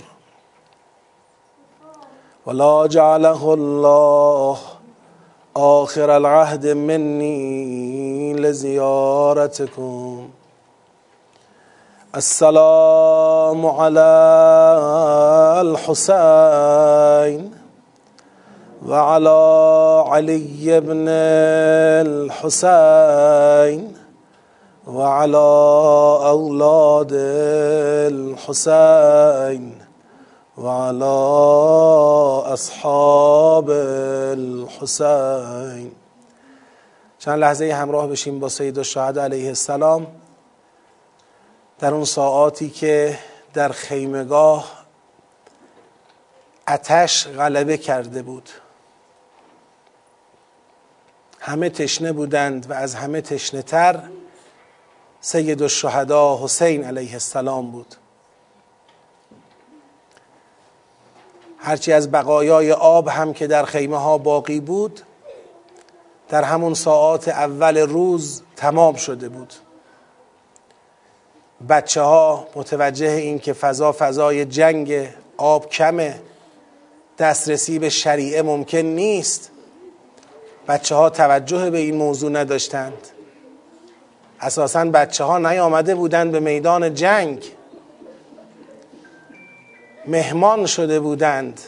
ولا جعله الله آخر العهد مني لزيارتكم السلام على الحسين وعلى علي بن الحسين وعلى أولاد الحسين وعلى اصحاب الحسین چند لحظه همراه بشیم با سید الشهد علیه السلام. در اون ساعاتی که در خیمگاه اتش غلبه کرده بود. همه تشنه بودند و از همه تشنه تر سید الشهدا حسین علیه السلام بود. هرچی از بقایای آب هم که در خیمه ها باقی بود در همون ساعات اول روز تمام شده بود. بچه ها متوجه این که فضا فضای جنگ آب کمه دسترسی به شریعه ممکن نیست. بچه ها توجه به این موضوع نداشتند. اساسا بچه ها نیامده بودند به میدان جنگ. مهمان شده بودند.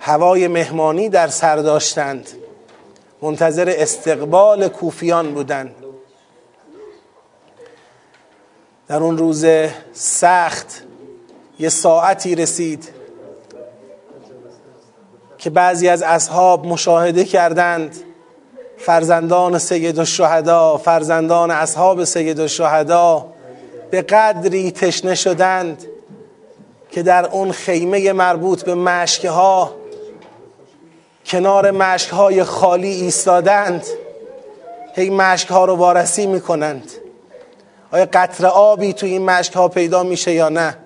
هوای مهمانی در سر داشتند. منتظر استقبال کوفیان بودند. در اون روز سخت یه ساعتی رسید که بعضی از اصحاب مشاهده کردند. فرزندان سید الشهدا فرزندان اصحاب سید الشهدا به قدری تشنه شدند که در اون خیمه مربوط به مشکه ها کنار مشک های خالی ایستادند. هی مشک ها رو وارسی می‌کنند. آیا قطر آبی تو این مشک ها پیدا میشه یا نه؟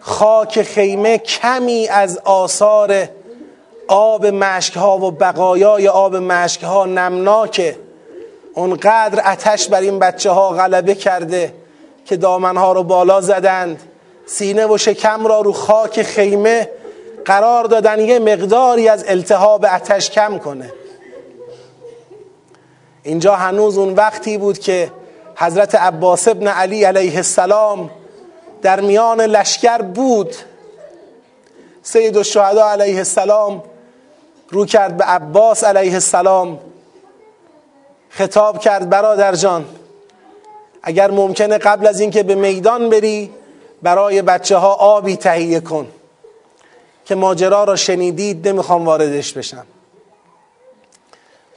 خاک خیمه کمی از آثار آب مشک ها و بقایای آب مشک ها نمناکه. اونقدر اتش بر این بچه ها غلبه کرده که دامن ها رو بالا زدند. سینه و شکم را رو خاک خیمه قرار دادن. یه مقداری از التهاب اتش کم کنه. اینجا هنوز اون وقتی بود که حضرت عباس ابن علی علیه السلام در میان لشکر بود. سید الشهدا علیه السلام رو کرد به عباس علیه السلام خطاب کرد برادر جان اگر ممکنه قبل از اینکه به میدان بری برای بچه ها آبی تهیه کن که ماجرا را شنیدید نمی‌خوام واردش بشم.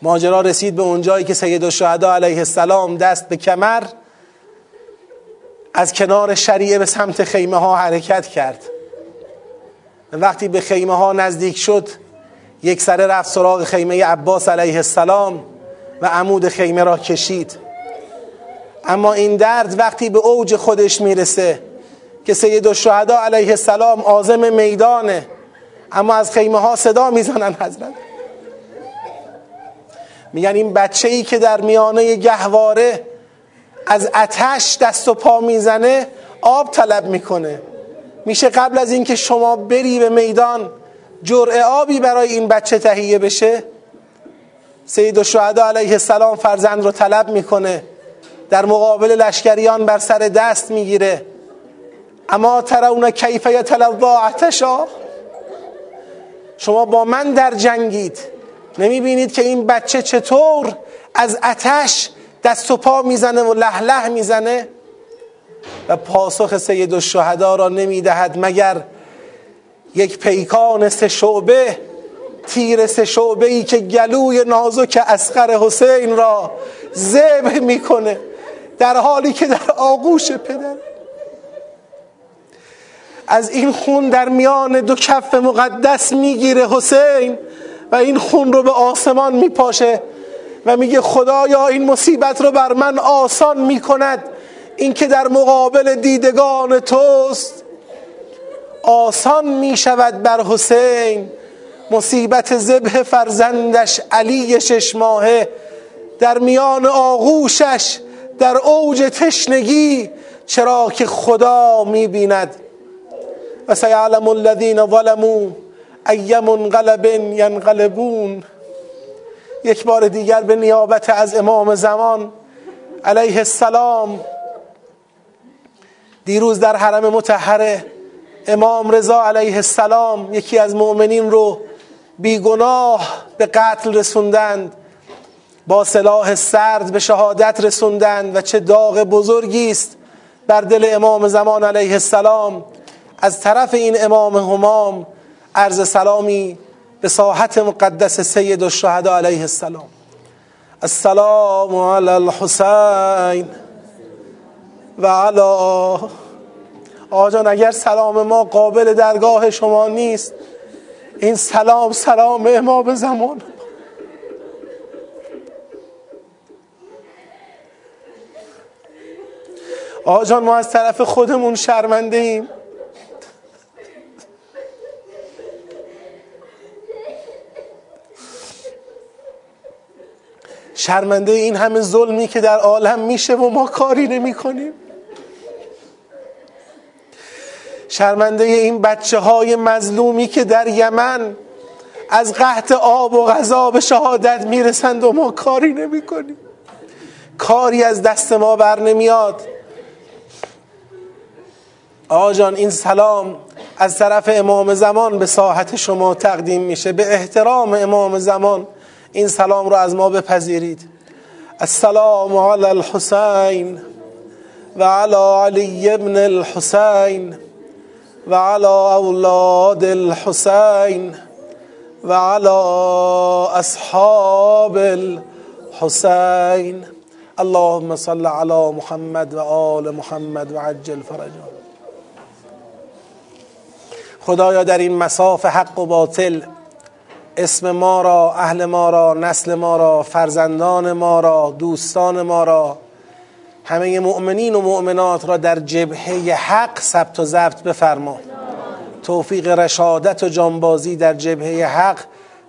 ماجرا رسید به اونجایی که سید الشهدا علیه السلام دست به کمر از کنار شریعه به سمت خیمه ها حرکت کرد. وقتی به خیمه ها نزدیک شد یک سره رفت سراغ خیمه عباس علیه السلام و عمود خیمه را کشید. اما این درد وقتی به اوج خودش می‌رسه که سید الشهدا علیه السلام آزم میدانه اما از خیمه ها صدا می‌زنن حضرت. میگن این بچه ای که در میانه گهواره از اتش دست و پا می‌زنه آب طلب می‌کنه. میشه قبل از اینکه شما بری به میدان جرعه آبی برای این بچه تهیه بشه سید الشهدا علیه السلام فرزند رو طلب می‌کنه. در مقابل لشکریان بر سر دست می‌گیره. اما ترون کیف یتلظا عطشا شما با من در جنگید. نمی بینید که این بچه چطور از اتش دست و پا می‌زنه و لح لح می‌زنه؟ و پاسخ سید الشهدا را نمی‌دهد مگر یک پیکان سه شعبه تیر سه شعبه ای که گلوی نازک اسقر حسین را ذبح می‌کنه در حالی که در آغوش پدر؟ از این خون در میان دو کف مقدس می‌گیره حسین. و این خون رو به آسمان میپاشه و میگه خدایا این مصیبت رو بر من آسان می‌کند. این که در مقابل دیدگان توست آسان می‌شود بر حسین. مصیبت ذبح فرزندش علی شش ماهه. در میان آغوشش در اوج تشنگی. چرا که خدا می‌بیند. و سیعلم الذین ظلموا. ای منقلب ینقلبون. یک بار دیگر به نیابت از امام زمان علیه السلام. دیروز در حرم متحره امام رضا علیه السلام یکی از مؤمنین رو بیگناه به قتل رسوندند با سلاح سرد به شهادت رسوندند و چه داغ بزرگی است بر دل امام زمان علیه السلام. از طرف این امام همام عرض سلامی به ساحت مقدس سید الشهدا علیه السلام. السلام علی الحسین و علی. آجان اگر سلام ما قابل درگاه شما نیست این سلام سلام امام زمان. آجان ما از طرف خودمون شرمنده ایم شرمنده این همه ظلمی که در عالم میشه و ما کاری نمی کنیم شرمنده این بچه های مظلومی که در یمن از قحط آب و غذا به شهادت می‌رسند و ما کاری نمی کنیم کاری از دست ما بر نمیاد. آجان این سلام از طرف امام زمان به ساحت شما تقدیم میشه. به احترام امام زمان این سلام رو از ما بپذیرید. السلام علی الحسین و علی علی ابن الحسین و علی اولاد الحسین و علی اصحاب الحسین. اللهم صل علی محمد و آل محمد و عجل فرجهم خدایا در این مساف حق و باطل اسم ما را اهل ما را نسل ما را فرزندان ما را دوستان ما را همه مؤمنین و مؤمنات را در جبهه حق ثبت و ضبط بفرما. توفیق رشادت و جانبازی در جبهه حق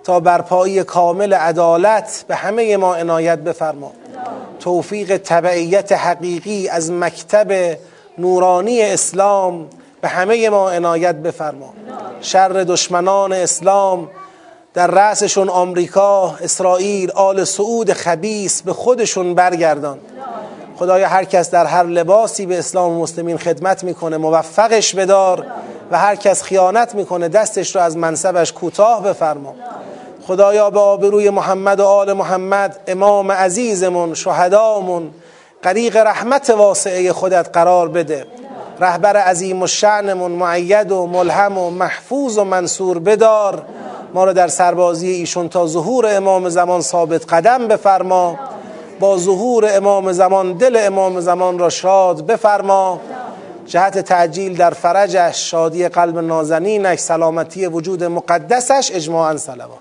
تا برپایی کامل عدالت به همه ما عنایت بفرما. توفیق تبعیت حقیقی از مکتب نورانی اسلام به همه ما عنایت بفرما. شر دشمنان اسلام در رأسشون آمریکا، اسرائیل، آل سعود خبیس به خودشون برگردان. خدایا هر کس در هر لباسی به اسلام و مسلمین خدمت می‌کنه موفقش بدار و هر کس خیانت می‌کنه دستش رو از منصبش کوتاه بفرما. خدایا به آبروی محمد و آل محمد امام عزیزمون شهدامون غریق رحمت واسعه خودت قرار بده. رهبر عظیم و شعنمون معید و ملهم و محفوظ و منصور بدار. ما رو در سربازی ایشون تا ظهور امام زمان ثابت قدم بفرما. با ظهور امام زمان دل امام زمان را شاد بفرما. جهت تعجیل در فرجش شادی قلب نازنینش سلامتی وجود مقدسش اجماعا صلوات.